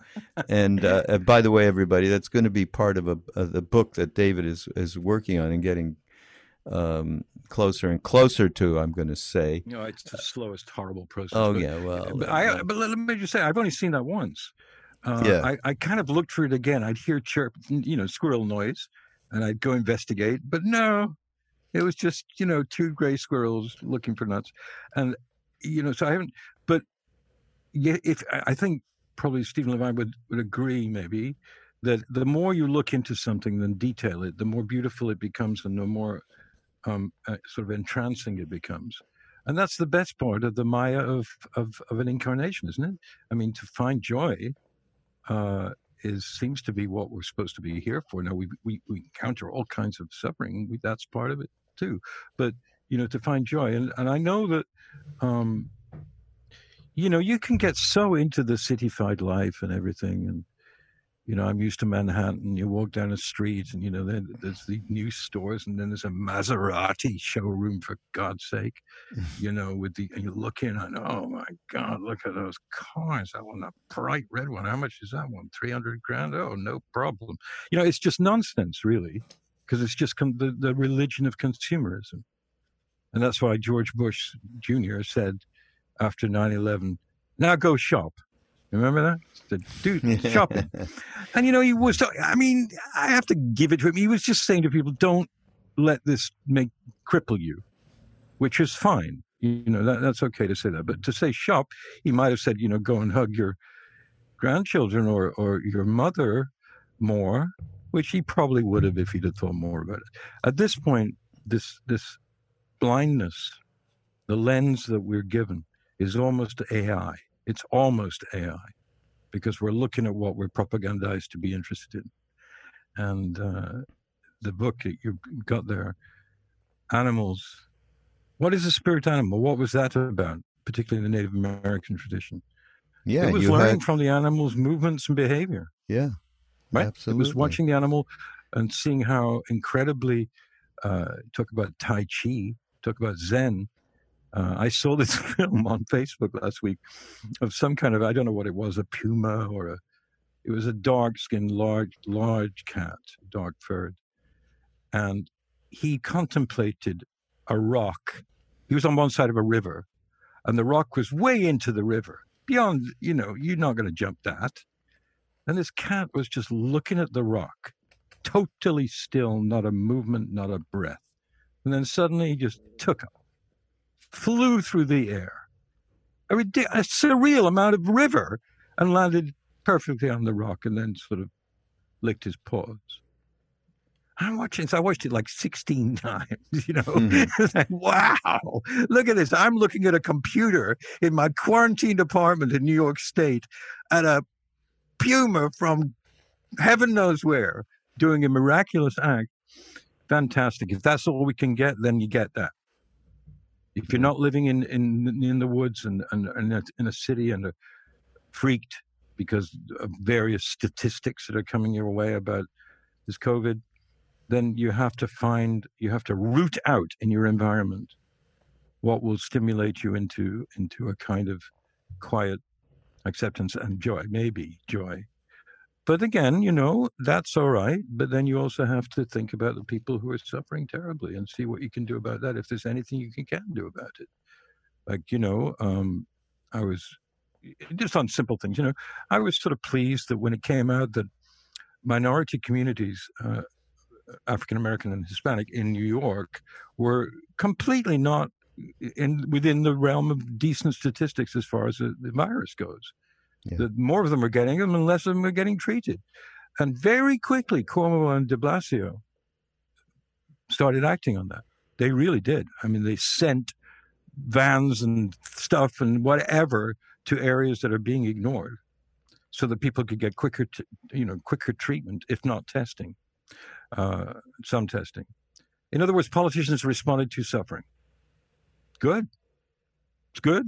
And uh, uh, by the way, everybody, that's going to be part of a, of the book that David is, is working on and getting um, closer and closer to, I'm going to say. You know, it's the slowest, horrible process. Oh, but- yeah, well. but uh, I, but let me just say, I've only seen that once. Uh, Yeah. I, I kind of looked for it again. I'd hear chirp, you know, squirrel noise, and I'd go investigate. But no, it was just you know two gray squirrels looking for nuts, and you know, so I haven't. But yeah, if I think probably Stephen Levine would would agree, maybe that the more you look into something and detail it, the more beautiful it becomes, and the more um, uh, sort of entrancing it becomes. And that's the best part of the Maya of, of, of an incarnation, isn't it? I mean, to find joy uh, is seems to be what we're supposed to be here for. Now we we, we encounter all kinds of suffering. We, that's part of it too. But you know, to find joy, and and I know that, um, you know, you can get so into the cityfied life and everything, and you know, I'm used to Manhattan. You walk down the street, and you know, there, there's the new stores, and then there's a Maserati showroom for God's sake. You know, with the and you look in, and oh my God, look at those cars! That one, that bright red one. How much is that one? Three hundred grand? Oh, no problem. You know, it's just nonsense, really, because it's just the the religion of consumerism, and that's why George Bush Jr. said after 9/11, "Now go shop." Remember that? Said, Dude, shopping. And you know, he was. I mean, I have to give it to him. He was just saying to people, "Don't let this make cripple you," which is fine. You know, that, that's okay to say that. But to say shop, he might have said, you know, go and hug your grandchildren or or your mother more, which he probably would have if he'd have thought more about it. At this point, this this blindness, the lens that we're given, is almost AI. It's almost AI because we're looking at what we're propagandized to be interested in. And uh, the book that you've got there, Animals. What is a spirit animal? What was that about, particularly in the Native American tradition? yeah, it was you learning had, from the animal's movements and behavior. yeah, Right? absolutely. It was watching the animal and seeing how incredibly uh, talk about Tai Chi, talk about Zen. Uh, I saw this film on Facebook last week of some kind of I don't know what it was, a puma or a it was a dark skinned, large, large cat, dark furred. And he contemplated a rock. He was on one side of a river, and the rock was way into the river. Beyond, you know, you're not going to jump that. And this cat was just looking at the rock, totally still, not a movement, not a breath. And then suddenly he just took up, flew through the air, a, a surreal amount of river, and landed perfectly on the rock and then sort of licked his paws. I'm watching this. I watched it like 16 times, you know. Mhm. Like, wow, look at this. I'm looking at a computer in my quarantined apartment in New York State at a puma from heaven knows where doing a miraculous act. Fantastic. If that's all we can get, then you get that. If you're not living in in in the woods and and, and in a city and are freaked because of various statistics that are coming your way about this COVID, then you have to find you have to root out in your environment what will stimulate you into into a kind of quiet acceptance and joy, maybe joy. But again, you know, that's all right. But then you also have to think about the people who are suffering terribly and see what you can do about that. If there's anything you can, can do about it. Like, you know, um, I was just on simple things, you know, I was sort of pleased that when it came out that minority communities, uh, African American and Hispanic in New York, were completely not in within the realm of decent statistics as far as the, the virus goes. Yeah. The more of them are getting them, and less of them are getting treated. And very quickly, Cuomo and De Blasio started acting on that. They really did. I mean, they sent vans and stuff and whatever to areas that are being ignored, so that people could get quicker, t- you know, quicker treatment, if not testing, uh, some testing. In other words, politicians responded to suffering. Good. It's good.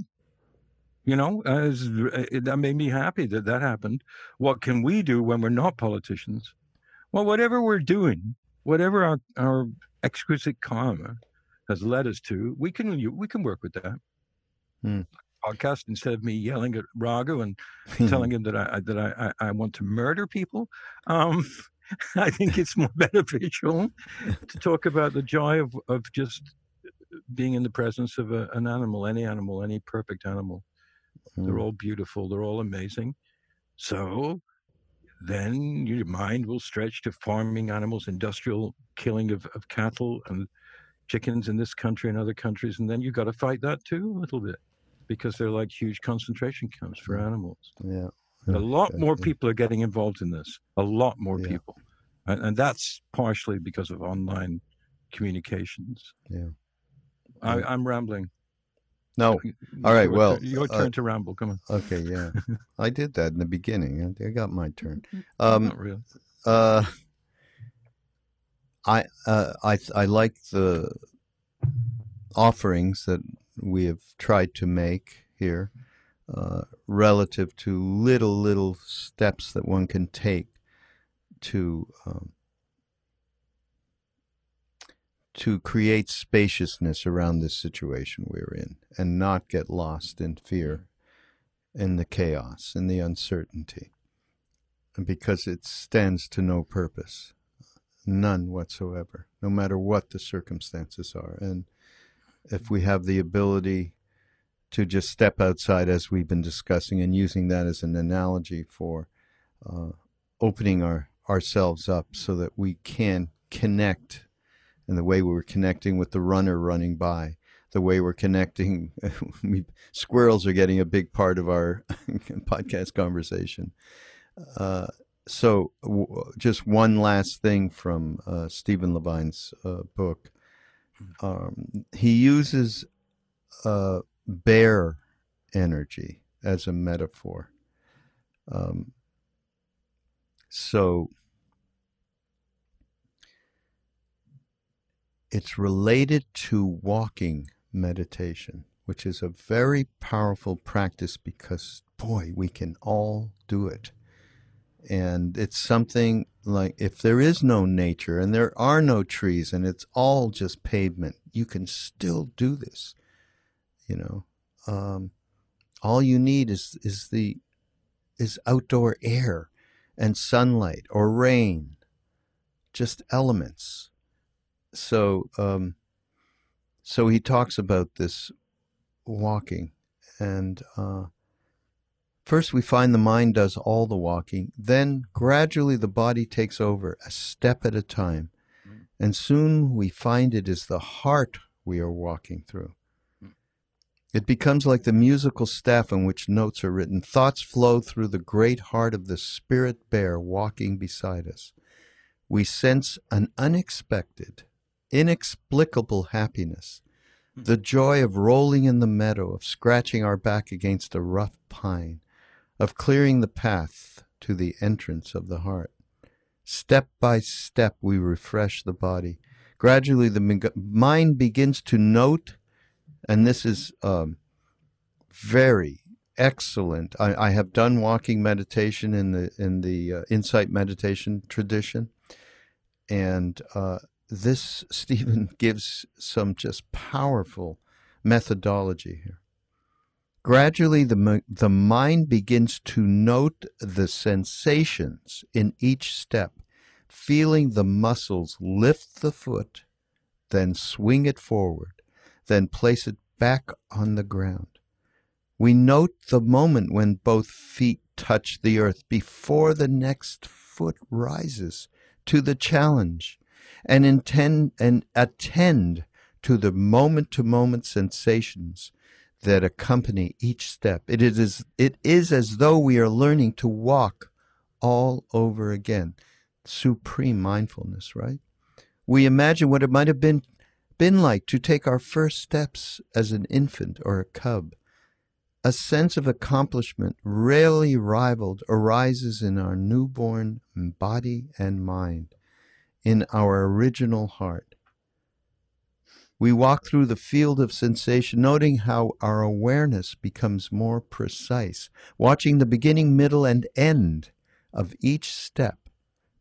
You know, as, uh, that made me happy that that happened. What can we do when we're not politicians? Well, whatever we're doing, whatever our, our exquisite karma has led us to, we can we can work with that. Hmm. Podcast instead of me yelling at Raghu and telling him that I that I, I, I want to murder people. Um, I think it's more beneficial to talk about the joy of, of just being in the presence of a, an animal, any animal, any perfect animal. Mm. They're all beautiful. They're all amazing. So then your mind will stretch to farming animals, industrial killing of, of cattle and chickens in this country and other countries. And then you've got to fight that too a little bit because they're like huge concentration camps for mm. animals. Yeah. a lot more people are getting involved in this. A lot more yeah. people. And, and, that's partially because of online communications. Yeah. I, am rambling. No. All right. Well, your uh, turn uh, to ramble. Come on. Okay. Yeah, I did that in the beginning. I got my turn. Um, Not really. Uh, I uh, I I like the offerings that we have tried to make here, uh, relative to little little steps that one can take to um, to create spaciousness around this situation we're in and not get lost in fear in the chaos in the uncertainty. Because it stands to no purpose none whatsoever no matter what the circumstances are. And if we have the ability to just step outside as we've been discussing and using that as an analogy for uh, opening our ourselves up so that we can connect and the way we were connecting with the runner running by, the way we're connecting. we, squirrels are getting a big part of our podcast conversation. Uh, so, w- just one last thing from uh, Stephen Levine's uh, book. Um, he uses uh, bear energy as a metaphor. Um, so, it's related to walking meditation, which is a very powerful practice because, boy, we can all do it. And it's something like if there is no nature and there are no trees and it's all just pavement, you can still do this. You know, um, all you need is is the is outdoor air and sunlight or rain, just elements so um, so he talks about this walking and uh, first we find the mind does all the walking then gradually the body takes over a step at a time mm. and soon we find it is the heart we are walking through mm. it becomes like the musical staff on which notes are written thoughts flow through the great heart of the spirit bear walking beside us we sense an unexpected inexplicable happiness, hmm. the joy of rolling in the meadow, of scratching our back against a rough pine, of clearing the path to the entrance of the heart. Step by step, we refresh the body. Gradually, the mind begins to note, and this is um, very excellent. I, I, have done walking meditation in the in the uh, insight meditation tradition, and uh, this Stephen gives some just powerful methodology here. Gradually, the, the mind begins to note the sensations in each step, feeling the muscles lift the foot, then swing it forward, then place it back on the ground. We note the moment when both feet touch the earth before the next foot rises to the challenge and intend and attend to the moment to moment sensations that accompany each step. It is, it is as though we are learning to walk all over again. Supreme mindfulness, right? We imagine what it might have been, been like to take our first steps as an infant or a cub. A sense of accomplishment rarely rivaled arises in our newborn body and mind, in our original heart. We walk through the field of sensation, noting how our awareness becomes more precise, watching the beginning, middle, and end of each step.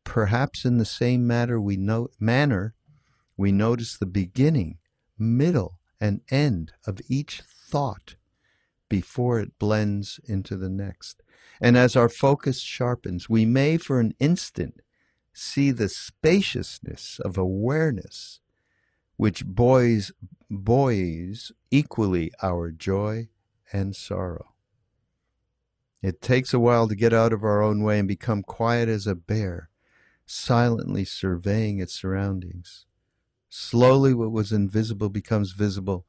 Perhaps in the same manner we, no- manner, we notice the beginning, middle, and end of each thought before it blends into the next. And as our focus sharpens, we may for an instant see the spaciousness of awareness which buoys, buoys equally our joy and sorrow. It takes a while to get out of our own way and become quiet as a bear, silently surveying its surroundings. Slowly, what was invisible becomes visible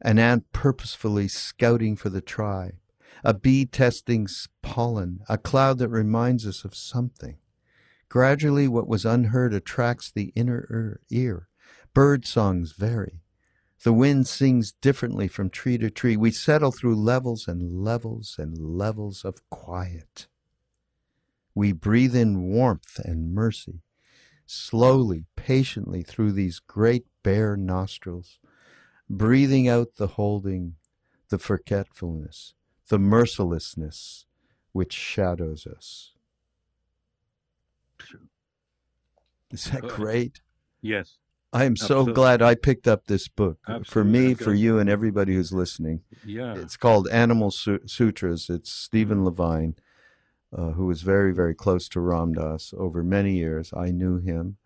an ant purposefully scouting for the tribe, a bee testing pollen, a cloud that reminds us of something. Gradually, what was unheard attracts the inner ear, Bird songs vary. The wind sings differently from tree to tree. We settle through levels and levels and levels of quiet. We breathe in warmth and mercy, slowly, patiently through these great bear nostrils, breathing out the holding, the forgetfulness, the mercilessness which shadows us. Is that great? Yes. I am so glad I picked up this book Absolutely. for me, for you, and everybody who's listening. Yeah, it's called Animal Sutras. It's Stephen Levine, uh, who was very, very close to Ram Dass over many years. I knew him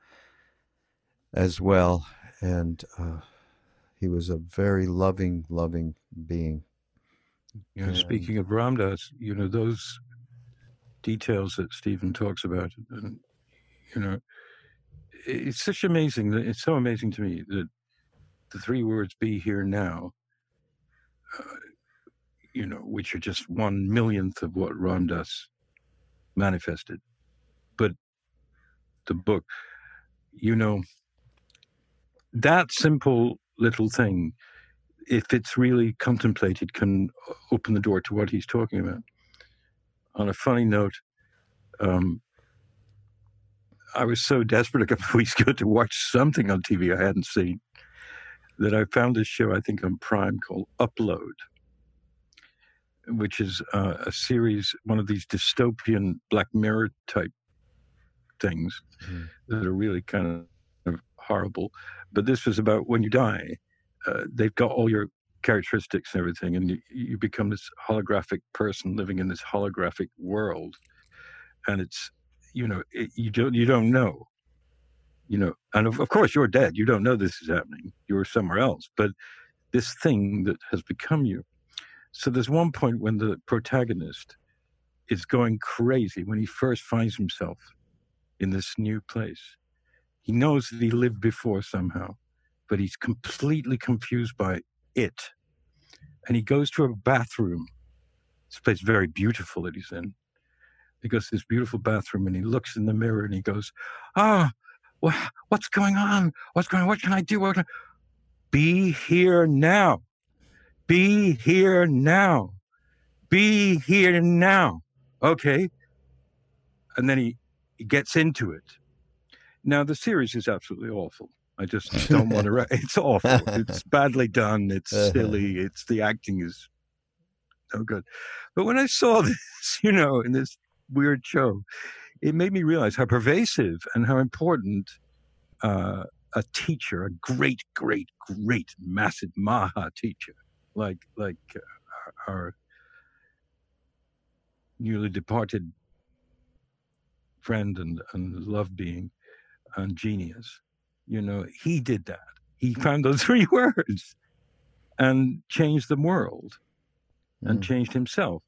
as well, and uh, he was a very loving, loving being. You know, speaking of Ram Dass, you know those details that Stephen talks about, and you know it's such amazing that it's so amazing to me that the three words "be here now," uh, you know, which are just one millionth of what Ram Dass manifested, but the book, you know, that simple little thing, if it's really contemplated, can open the door to what he's talking about. On a funny note, um, I was so desperate a couple of weeks ago to watch something on TV I hadn't seen that I found this show, I think, on Prime called Upload, which is uh, a series, one of these dystopian Black Mirror type things mm. that are really kind of horrible. But this was about when you die, uh, they've got all your characteristics and everything, and you, you become this holographic person living in this holographic world. And it's you know, it, you don't you don't know, you know, and of, of course you're dead. You don't know this is happening. You're somewhere else, but this thing that has become you. So there's one point when the protagonist is going crazy when he first finds himself in this new place. He knows that he lived before somehow, but he's completely confused by it. And he goes to a bathroom. This place very beautiful that he's in. He goes to this beautiful bathroom and he looks in the mirror and he goes, Ah, oh, what's going on? What's going on? What can I do? What can I... Be here now. Be here now. Be here now. Okay. And then he, he gets into it. Now, the series is absolutely awful. I just don't want to. Re- it's awful. It's badly done. It's uh-huh. silly. It's the acting is no good. But when I saw this, you know, in this weird show, it made me realize how pervasive and how important uh, a teacher, a great, great, great, massive Maha teacher, like like uh, our newly departed friend and, and love being and genius. You know, he did that. He found those three words and changed the world and Mm. changed himself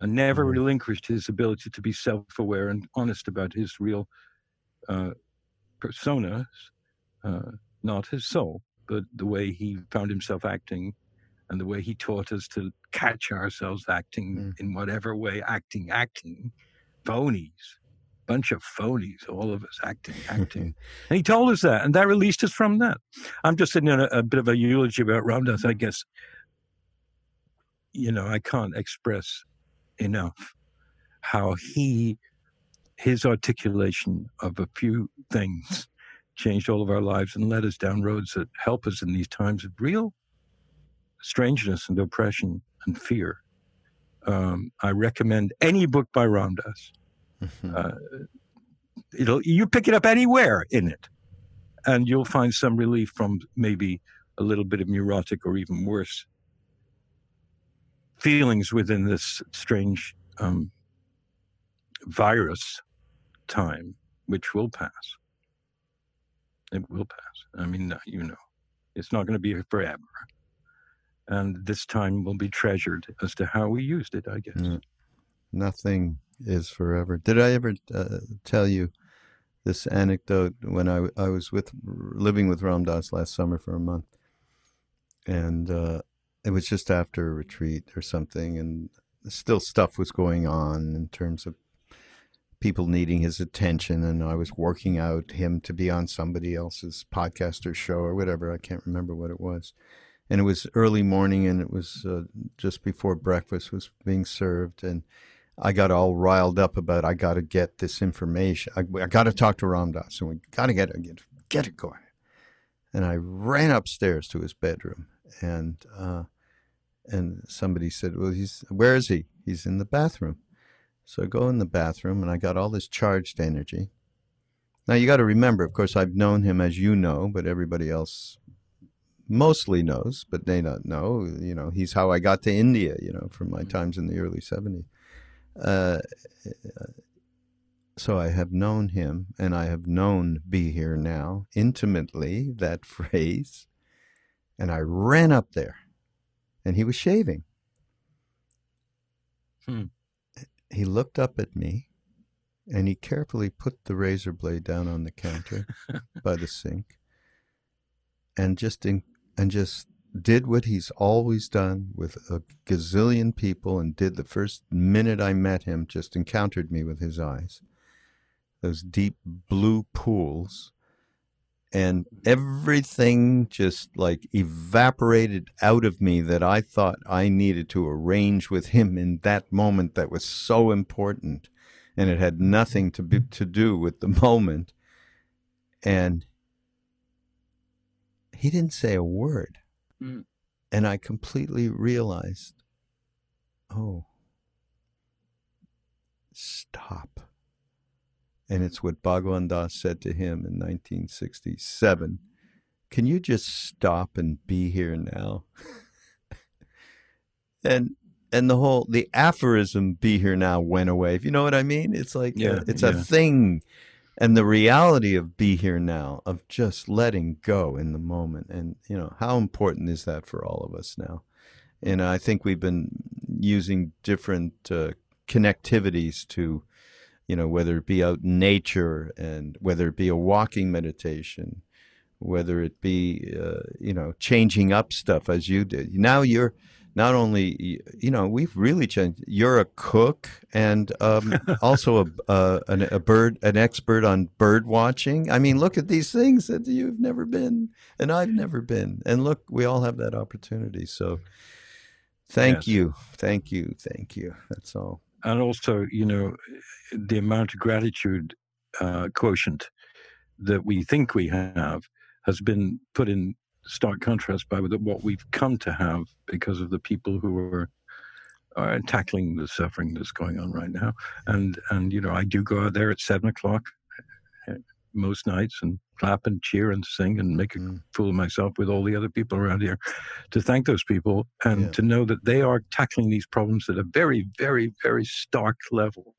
and never Mm. relinquished his ability to be self aware and honest about his real uh, persona, uh, not his soul, but the way he found himself acting and the way he taught us to catch ourselves acting Mm. in whatever way, acting, acting, phonies, bunch of phonies, all of us acting, acting. and he told us that, and that released us from that. I'm just sitting in a, a bit of a eulogy about Ram Dass, I guess. You know, I can't express enough how he, his articulation of a few things changed all of our lives and led us down roads that help us in these times of real strangeness and oppression and fear. Um, I recommend any book by Ram Dass. Uh, it'll you pick it up anywhere in it, and you'll find some relief from maybe a little bit of neurotic or even worse feelings within this strange um, virus time, which will pass. It will pass. I mean, you know, it's not going to be forever. And this time will be treasured as to how we used it, I guess. Yeah. Nothing is forever. Did I ever uh, tell you this anecdote when I, I was with living with Ram Dass last summer for a month, and uh, it was just after a retreat or something, and still stuff was going on in terms of people needing his attention, and I was working out him to be on somebody else's podcast or show or whatever. I can't remember what it was. And it was early morning, and it was uh, just before breakfast was being served, and I got all riled up about I got to get this information. I, I got to talk to Ram Dass, and we got to get it, get, get it going. And I ran upstairs to his bedroom, and uh, and somebody said, "Well, he's where is he? He's in the bathroom." So I go in the bathroom, and I got all this charged energy. Now you got to remember, of course, I've known him as you know, but everybody else mostly knows, but they don't know. You know, he's how I got to India. You know, from my times in the early '70s. Uh, so I have known him, and I have known "Be Here Now" intimately. That phrase, and I ran up there, and he was shaving. Hmm. He looked up at me, and he carefully put the razor blade down on the counter by the sink, and just in, and just did what he's always done with a gazillion people and did the first minute I met him, just encountered me with his eyes. Those deep blue pools. And everything just like evaporated out of me that I thought I needed to arrange with him in that moment that was so important. And it had nothing to be, to do with the moment. And he didn't say a word. Mm. And I completely realized, oh, stop. And it's what Bhagwan Das said to him in 1967. Can you just stop and be here now? and and the whole the aphorism "be here now" went away. If you know what I mean, it's like Yeah, a, it's a thing, and the reality of "be here now" of just letting go in the moment, and you know how important is that for all of us now? And I think we've been using different uh, connectivities to, you know, whether it be out in nature and whether it be a walking meditation, whether it be, uh, you know, changing up stuff as you did. Now you're not only, you know, we've really changed. You're a cook and um, also a, a, an, a bird, an expert on bird watching. I mean, look at these things that you've never been and I've never been. And look, we all have that opportunity. So thank Yes. you. Thank you. Thank you. That's all. and also you know the amount of gratitude uh, quotient that we think we have has been put in stark contrast by what we've come to have because of the people who are are tackling the suffering that's going on right now and and you know i do go out there at seven o'clock most nights and clap and cheer and sing and make a Mm. fool of myself with all the other people around here to thank those people and Yeah. to know that they are tackling these problems at a very, very, very stark level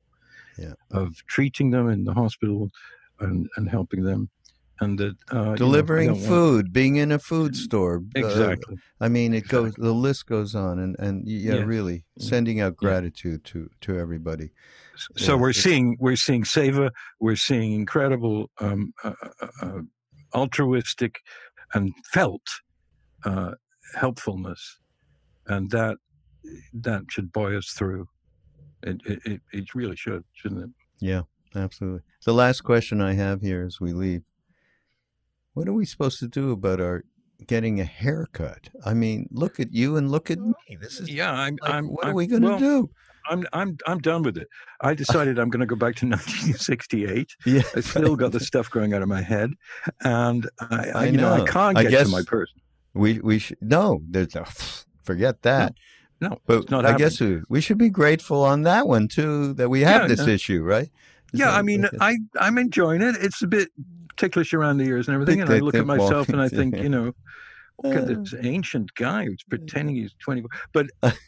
Yeah. of treating them in the hospital and, and helping them. And that uh, you know, delivering food, being in a food store. uh, Exactly. I mean, it goes. The list goes on, and and yeah, Yeah. really sending out gratitude to to everybody. so Yeah, we're seeing we're seeing Seva, we're seeing incredible um, uh, uh, uh, altruistic and felt uh, helpfulness, and that that should buoy us through. It it it really should, shouldn't it? Yeah, absolutely. The last question I have here as we leave: What are we supposed to do about our getting a haircut? I mean, look at you and look at me. This is Yeah, I'm. like, I'm what I'm, are we going to well, do? I'm I'm I'm done with it. I decided I'm going to go back to 1968. Yeah, I still got the stuff going out of my head, and I, I, I you know, know. I can't I get guess- to my person. we we should no. There's no, forget that. No, But it's not I happening. guess we, we should be grateful on that one too that we have Yeah, this yeah. issue, right? Is Yeah, that- I mean. I I'm enjoying it. It's a bit ticklish around the ears and everything, and I look at myself and I think, you know, look at Uh. this ancient guy who's pretending he's 24. But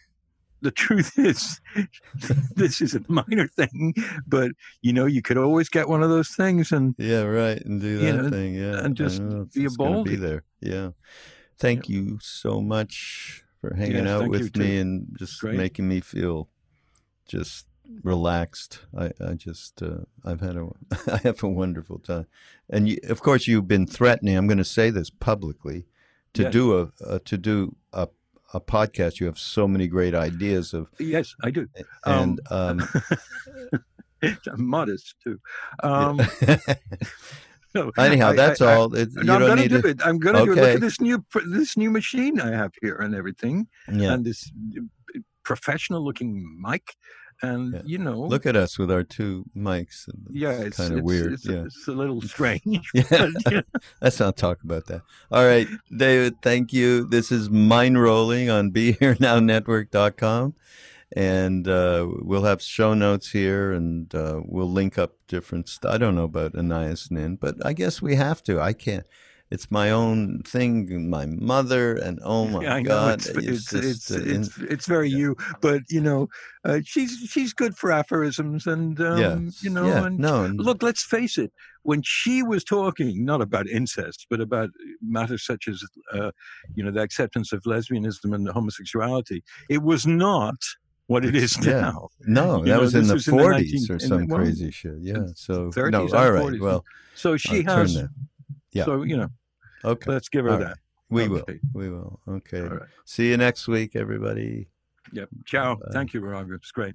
the truth is, this is a minor thing. But you know, you could always get one of those things, and Yeah, right, and do that You know, thing. Yeah, and just be a gonna be there. Yeah, thank you so much for hanging Yes, out with me and just Great. making me feel just relaxed. I, I just uh, I've had a I have a wonderful time, and you, of course you've been threatening. I'm going to say this publicly to Yes. do a, a to do a a podcast. You have so many great ideas of yes, I do. and um, I'm modest too. Um, no, anyhow, that's I- I- all. It, No, I'm gonna do it. I'm gonna do it. Look at this new this new machine I have here and everything. Yeah, and this professional looking mic and Yeah. you know look at us with our two mics. yeah it's kind of weird. it's, yeah. it's a little strange Yeah. but. Let's not talk about that. All right, David, thank you. This is Mindrolling on BeHereNowNetwork.com. And uh, we'll have show notes here and uh, we'll link up different stuff. I don't know about Anaïs Nin, but I guess we have to. I can't. It's my own thing, my mother, and oh my Yeah, God. it's it's it's, uh, it's, it's very you, but you know, uh, she's she's good for aphorisms, and um, yeah, you know, yeah, and no, look, let's face it, when she was talking not about incest, but about matters such as uh, you know the acceptance of lesbianism and homosexuality, it was not what it is Yeah. now. no, you that know, was in the was in the 40s 19 or in some well, crazy shit. Yeah, so 30s no, all right. 40s. Well, So she I'll has. Yeah. So you know, Okay, let's give her All that. right. we will. We will. Okay. Right. See you next week, everybody. Yep. Ciao. Bye. Thank you, Raghu. It's great.